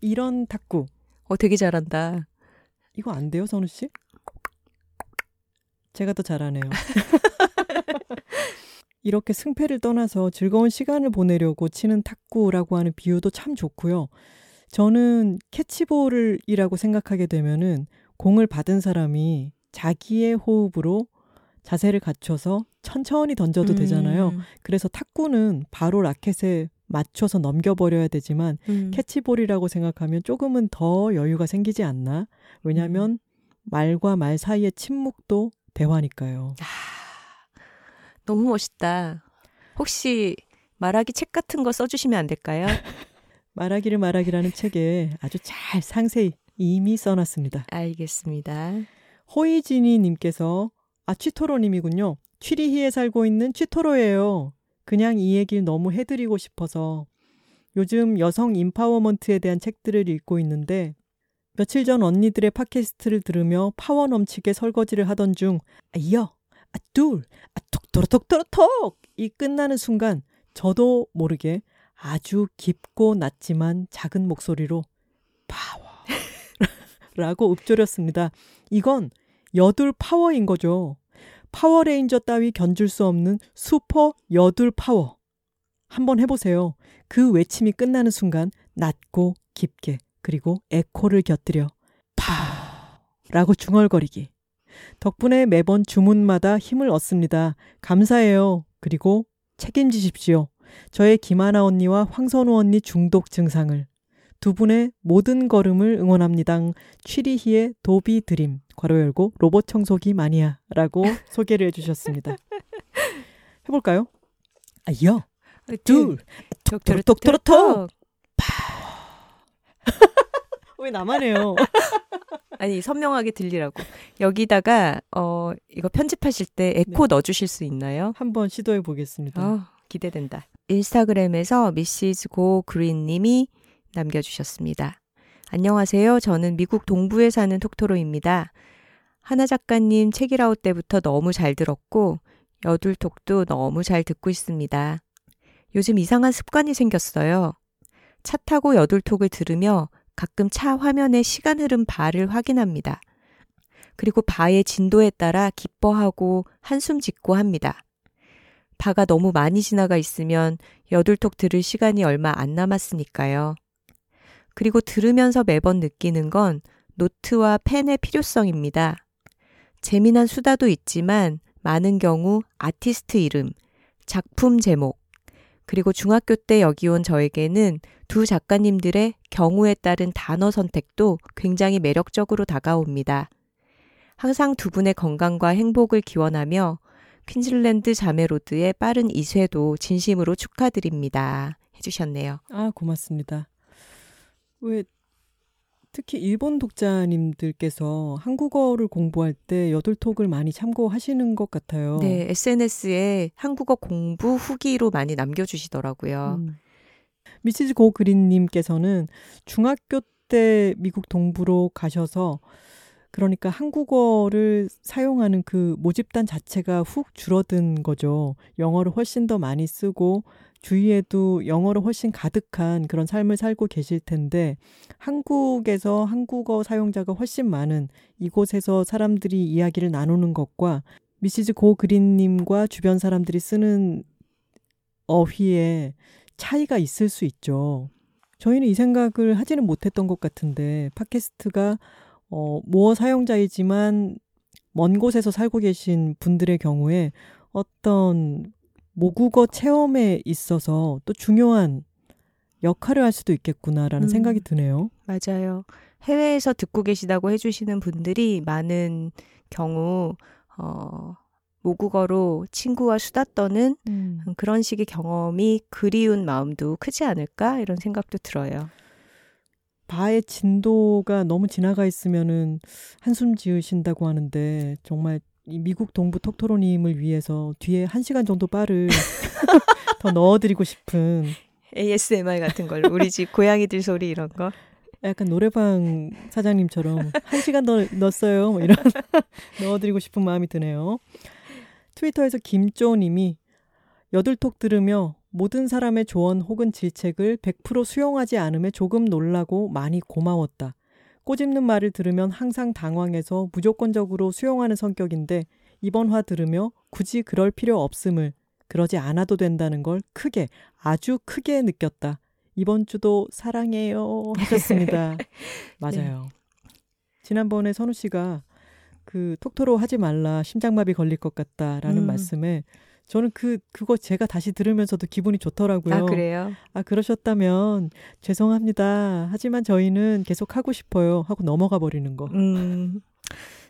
이런 탁구 어, 되게 잘한다. 이거 안 돼요, 선우 씨? 제가 더 잘하네요. 이렇게 승패를 떠나서 즐거운 시간을 보내려고 치는 탁구라고 하는 비유도 참 좋고요. 저는 캐치볼이라고 생각하게 되면은 공을 받은 사람이 자기의 호흡으로 자세를 갖춰서 천천히 던져도 되잖아요. 음, 그래서 탁구는 바로 라켓에 맞춰서 넘겨버려야 되지만 음. 캐치볼이라고 생각하면 조금은 더 여유가 생기지 않나? 왜냐하면 말과 말 사이의 침묵도 대화니까요. 아, 너무 멋있다. 혹시 말하기 책 같은 거 써주시면 안 될까요? 말하기를 말하기라는 책에 아주 잘 상세히 이미 써놨습니다. 알겠습니다. 호이지니 님께서 아 취토로 님이군요. 취리히에 살고 있는 취토로예요. 그냥 이 얘기를 너무 해드리고 싶어서 요즘 여성 empowerment에 대한 책들을 읽고 있는데 며칠 전 언니들의 팟캐스트를 들으며 파워 넘치게 설거지를 하던 중 아, 이어 아, 둘 아, 톡토로톡토로톡 이 끝나는 순간 저도 모르게 아주 깊고 낮지만 작은 목소리로 파워 라고 읊조렸습니다. 이건 여둘 파워인 거죠. 파워레인저 따위 견줄 수 없는 슈퍼 여둘 파워. 한번 해보세요. 그 외침이 끝나는 순간 낮고 깊게 그리고 에코를 곁들여 파 라고 중얼거리기. 덕분에 매번 주문마다 힘을 얻습니다. 감사해요. 그리고 책임지십시오. 저의 김하나 언니와 황선우 언니 중독 증상을. 두 분의 모든 걸음을 응원합니다. 취리희의 도비 드림, 괄호 열고 로봇 청소기 마니아라고 소개를 해주셨습니다. 해볼까요? 아, 여, 둘, 톡톡톡톡톡. 왜 나만 해요? 아니 선명하게 들리라고. 여기다가 어 이거 편집하실 때 에코 네. 넣어주실 수 있나요? 한번 시도해 보겠습니다. 어, 기대된다. 인스타그램에서 미시즈 고 그린님이 남겨주셨습니다. 안녕하세요. 저는 미국 동부에 사는 톡토로입니다. 하나 작가님 책이라웃 때부터 너무 잘 들었고 여둘톡도 너무 잘 듣고 있습니다. 요즘 이상한 습관이 생겼어요. 차 타고 여둘톡을 들으며 가끔 차 화면에 시간 흐름 바를 확인합니다. 그리고 바의 진도에 따라 기뻐하고 한숨 짓고 합니다. 바가 너무 많이 지나가 있으면 여둘톡 들을 시간이 얼마 안 남았으니까요. 그리고 들으면서 매번 느끼는 건 노트와 펜의 필요성입니다. 재미난 수다도 있지만 많은 경우 아티스트 이름, 작품 제목, 그리고 중학교 때 여기 온 저에게는 두 작가님들의 경우에 따른 단어 선택도 굉장히 매력적으로 다가옵니다. 항상 두 분의 건강과 행복을 기원하며 퀸즐랜드 자메로드의 빠른 이쇄도 진심으로 축하드립니다. 해주셨네요. 아, 고맙습니다. 왜 특히 일본 독자님들께서 한국어를 공부할 때 여덟톡을 많이 참고하시는 것 같아요. 네, SNS에 한국어 공부 후기로 많이 남겨주시더라고요. 음. 미시즈 고그린님께서는 중학교 때 미국 동부로 가셔서 그러니까 한국어를 사용하는 그 모집단 자체가 훅 줄어든 거죠. 영어를 훨씬 더 많이 쓰고 주위에도 영어로 훨씬 가득한 그런 삶을 살고 계실 텐데 한국에서 한국어 사용자가 훨씬 많은 이곳에서 사람들이 이야기를 나누는 것과 미시즈 고 그린님과 주변 사람들이 쓰는 어휘에 차이가 있을 수 있죠. 저희는 이 생각을 하지는 못했던 것 같은데 팟캐스트가 어, 모어 사용자이지만 먼 곳에서 살고 계신 분들의 경우에 어떤 모국어 체험에 있어서 또 중요한 역할을 할 수도 있겠구나라는 음, 생각이 드네요. 맞아요. 해외에서 듣고 계시다고 해주시는 분들이 많은 경우, 어, 모국어로 친구와 수다 떠는 음. 그런 식의 경험이 그리운 마음도 크지 않을까 이런 생각도 들어요. 바의 진도가 너무 지나가 있으면은 한숨 지으신다고 하는데 정말 이 미국 동부 톡토로님을 위해서 뒤에 한 시간 정도 바를 더 넣어드리고 싶은 ASMR 같은 걸로 우리 집 고양이들 소리 이런 거. 약간 노래방 사장님처럼 한 시간 더 넣었어요. 뭐 이런 넣어드리고 싶은 마음이 드네요. 트위터에서 김조님이 여들톡 들으며 모든 사람의 조언 혹은 질책을 100% 수용하지 않음에 조금 놀라고 많이 고마웠다. 꼬집는 말을 들으면 항상 당황해서 무조건적으로 수용하는 성격인데 이번 화 들으며 굳이 그럴 필요 없음을 그러지 않아도 된다는 걸 크게 아주 크게 느꼈다. 이번 주도 사랑해요 하셨습니다. 맞아요. 네. 지난번에 선우 씨가 그 톡토로 하지 말라 심장마비 걸릴 것 같다라는 음. 말씀에 저는 그 그거 제가 다시 들으면서도 기분이 좋더라고요. 아 그래요? 아 그러셨다면 죄송합니다. 하지만 저희는 계속 하고 싶어요. 하고 넘어가 버리는 거. 음.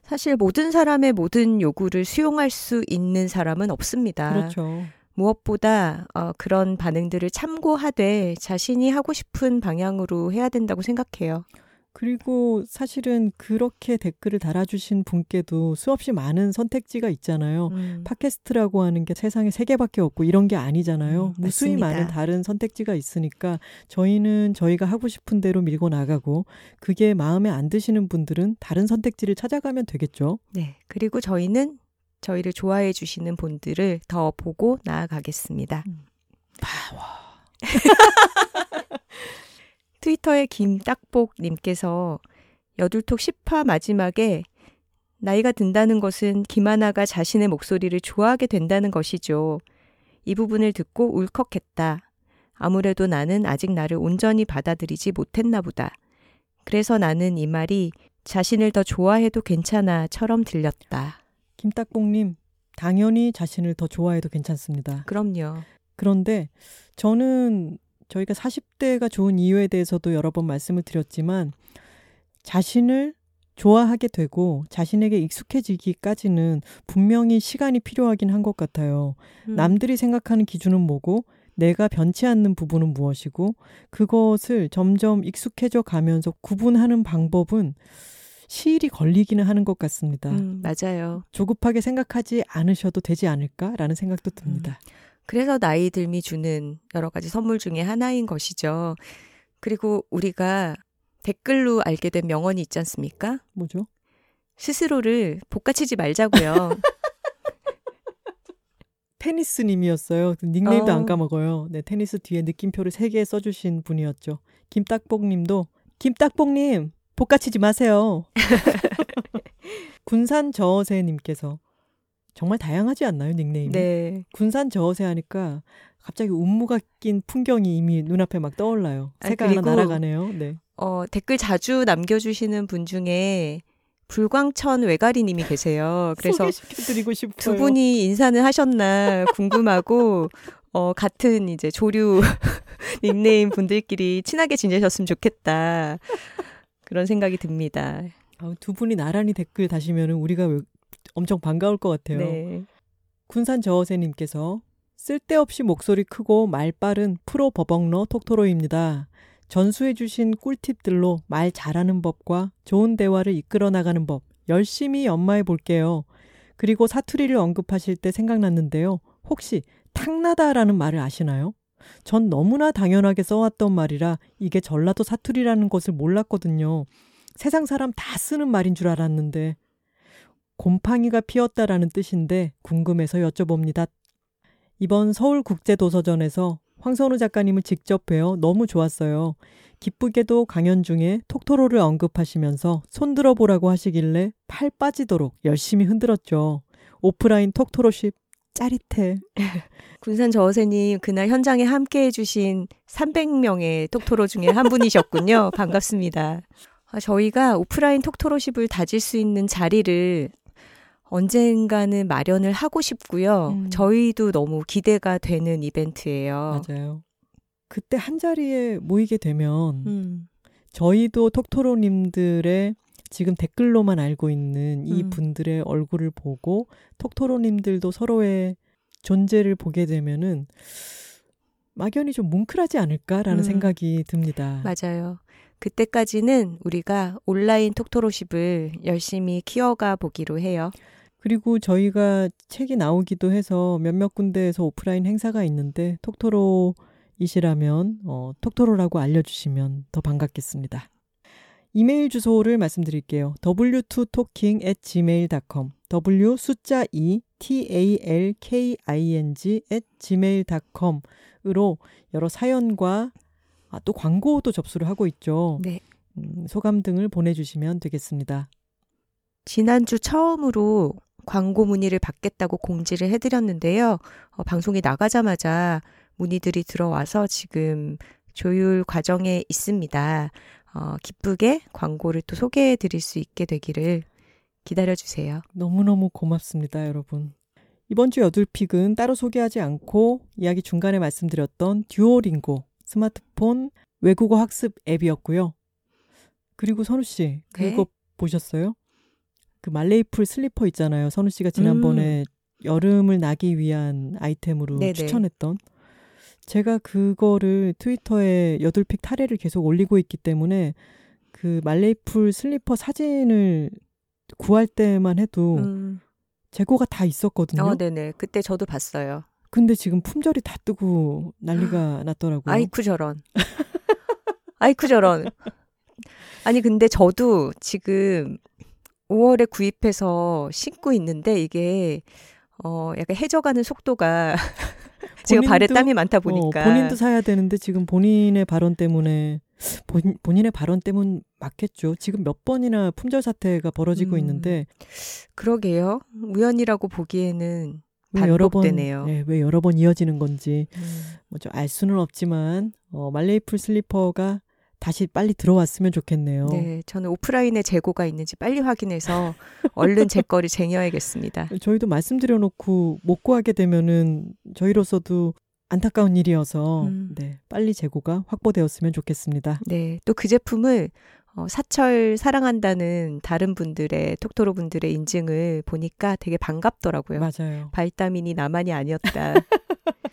사실 모든 사람의 모든 요구를 수용할 수 있는 사람은 없습니다. 그렇죠. 무엇보다 어, 그런 반응들을 참고하되 자신이 하고 싶은 방향으로 해야 된다고 생각해요. 그리고 사실은 그렇게 댓글을 달아주신 분께도 수없이 많은 선택지가 있잖아요. 음. 팟캐스트라고 하는 게 세상에 세 개밖에 없고 이런 게 아니잖아요. 음, 무수히 많은 다른 선택지가 있으니까 저희는 저희가 하고 싶은 대로 밀고 나가고 그게 마음에 안 드시는 분들은 다른 선택지를 찾아가면 되겠죠. 네. 그리고 저희는 저희를 좋아해 주시는 분들을 더 보고 나아가겠습니다. 음. 파워. 트위터의 김딱복님께서 여둘톡 10화 마지막에 나이가 든다는 것은 김하나가 자신의 목소리를 좋아하게 된다는 것이죠. 이 부분을 듣고 울컥했다. 아무래도 나는 아직 나를 온전히 받아들이지 못했나 보다. 그래서 나는 이 말이 자신을 더 좋아해도 괜찮아처럼 들렸다. 김딱봉님, 당연히 자신을 더 좋아해도 괜찮습니다. 그럼요. 그런데 저는 저희가 40대가 좋은 이유에 대해서도 여러 번 말씀을 드렸지만 자신을 좋아하게 되고 자신에게 익숙해지기까지는 분명히 시간이 필요하긴 한 것 같아요. 음. 남들이 생각하는 기준은 뭐고 내가 변치 않는 부분은 무엇이고 그것을 점점 익숙해져 가면서 구분하는 방법은 시일이 걸리기는 하는 것 같습니다. 음, 맞아요. 조급하게 생각하지 않으셔도 되지 않을까라는 생각도 듭니다. 그래서 나이 들미 주는 여러 가지 선물 중에 하나인 것이죠. 그리고 우리가 댓글로 알게 된 명언이 있지 않습니까? 뭐죠? 스스로를 볶아치지 말자고요. 테니스님이었어요. 그 닉네임도 어. 안 까먹어요. 네, 테니스 뒤에 느낌표를 세개 써주신 분이었죠. 김딱복님도 김딱복님 볶아치지 마세요. 군산 저어새님께서 정말 다양하지 않나요 닉네임이? 네. 군산 저어새 하니까 갑자기 운무가 낀 풍경이 이미 눈앞에 막 떠올라요. 아, 새가 하나 그리고 날아가네요. 네. 어, 댓글 자주 남겨주시는 분 중에 불광천 외가리님이 계세요. 그래서. 두 분이 인사는 하셨나 궁금하고 어, 같은 이제 조류 닉네임 분들끼리 친하게 지내셨으면 좋겠다. 그런 생각이 듭니다. 두 분이 나란히 댓글 다시면 우리가 왜- 엄청 반가울 것 같아요. 네. 군산 저어새님께서 쓸데없이 목소리 크고 말 빠른 프로 버벅러 톡토로입니다. 전수해주신 꿀팁들로 말 잘하는 법과 좋은 대화를 이끌어 나가는 법 열심히 연마해 볼게요. 그리고 사투리를 언급하실 때 생각났는데요. 혹시 탁나다라는 말을 아시나요? 전 너무나 당연하게 써왔던 말이라 이게 전라도 사투리라는 것을 몰랐거든요. 세상 사람 다 쓰는 말인 줄 알았는데 곰팡이가 피었다라는 뜻인데 궁금해서 여쭤봅니다. 이번 서울국제도서전에서 황선우 작가님을 직접 뵈어 너무 좋았어요. 기쁘게도 강연 중에 톡토로를 언급하시면서 손들어 보라고 하시길래 팔 빠지도록 열심히 흔들었죠. 오프라인 톡토로십 짜릿해. 군산 저어세님 그날 현장에 함께 해 주신 300명의 톡토로 중에 한 분이셨군요. 반갑습니다. 아, 저희가 오프라인 톡토로십을 다질 수 있는 자리를 언젠가는 마련을 하고 싶고요. 음. 저희도 너무 기대가 되는 이벤트예요. 맞아요. 그때 한 자리에 모이게 되면 음, 저희도 톡토로님들의 지금 댓글로만 알고 있는 이 음. 분들의 얼굴을 보고 톡토로님들도 서로의 존재를 보게 되면은 막연히 좀 뭉클하지 않을까라는 음. 생각이 듭니다. 맞아요. 그때까지는 우리가 온라인 톡토로십을 열심히 키워가 보기로 해요. 그리고 저희가 책이 나오기도 해서 몇몇 군데에서 오프라인 행사가 있는데 톡토로이시라면 어, 톡토로라고 알려주시면 더 반갑겠습니다. 이메일 주소를 말씀드릴게요. w2talking@gmail.com w 숫자 2 t a l k i n g gmail.com으로 여러 사연과 아, 또 광고도 접수를 하고 있죠. 네. 음, 소감 등을 보내주시면 되겠습니다. 지난주 처음으로 광고 문의를 받겠다고 공지를 해드렸는데요. 어, 방송이 나가자마자 문의들이 들어와서 지금 조율 과정에 있습니다. 어, 기쁘게 광고를 또 소개해 드릴 수 있게 되기를 기다려 주세요. 너무너무 고맙습니다, 여러분. 이번 주 여둘픽은 따로 소개하지 않고 이야기 중간에 말씀드렸던 듀오링고 스마트폰 외국어 학습 앱이었고요. 그리고 선우 씨, 그거 네. 보셨어요? 그 말레이풀 슬리퍼 있잖아요. 선우 씨가 지난번에 여름을 나기 위한 아이템으로 음. 네네. 추천했던. 제가 그거를 트위터에 여둘픽 타래를 계속 올리고 있기 때문에 그 말레이풀 슬리퍼 사진을 구할 때만 해도 음, 재고가 다 있었거든요. 어, 네네. 그때 저도 봤어요. 근데 지금 품절이 다 뜨고 난리가 났더라고요. 아이쿠 저런. 아이쿠 저런. 아니 근데 저도 지금 5월에 구입해서 신고 있는데 이게 어 약간 해져가는 속도가 지금 발에 땀이 많다 보니까 어, 본인도 사야 되는데 지금 본인의 발언 때문에 본, 본인의 발언 때문 맞겠죠. 지금 몇 번이나 품절 사태가 벌어지고 음. 있는데 그러게요. 우연이라고 보기에는 왜 여러 번 반복되네요. 예, 왜 여러 번 이어지는 건지 음, 뭐좀 알 수는 없지만 어, 말레이풀 슬리퍼가 다시 빨리 들어왔으면 좋겠네요. 네, 저는 오프라인에 재고가 있는지 빨리 확인해서 얼른 제 거를 쟁여야겠습니다. 저희도 말씀드려놓고 못 구하게 되면은 저희로서도 안타까운 일이어서 음. 네, 빨리 재고가 확보되었으면 좋겠습니다. 네, 또 그 제품을 어, 사철 사랑한다는 다른 분들의 톡토로 분들의 인증을 보니까 되게 반갑더라고요. 맞아요. 바이타민이 나만이 아니었다.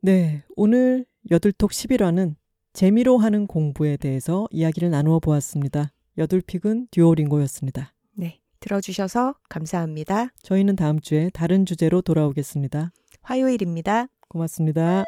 네, 오늘 여둘톡 11화는 재미로 하는 공부에 대해서 이야기를 나누어 보았습니다. 여둘픽은 듀오링고였습니다. 네, 들어주셔서 감사합니다. 저희는 다음 주에 다른 주제로 돌아오겠습니다. 화요일입니다. 고맙습니다.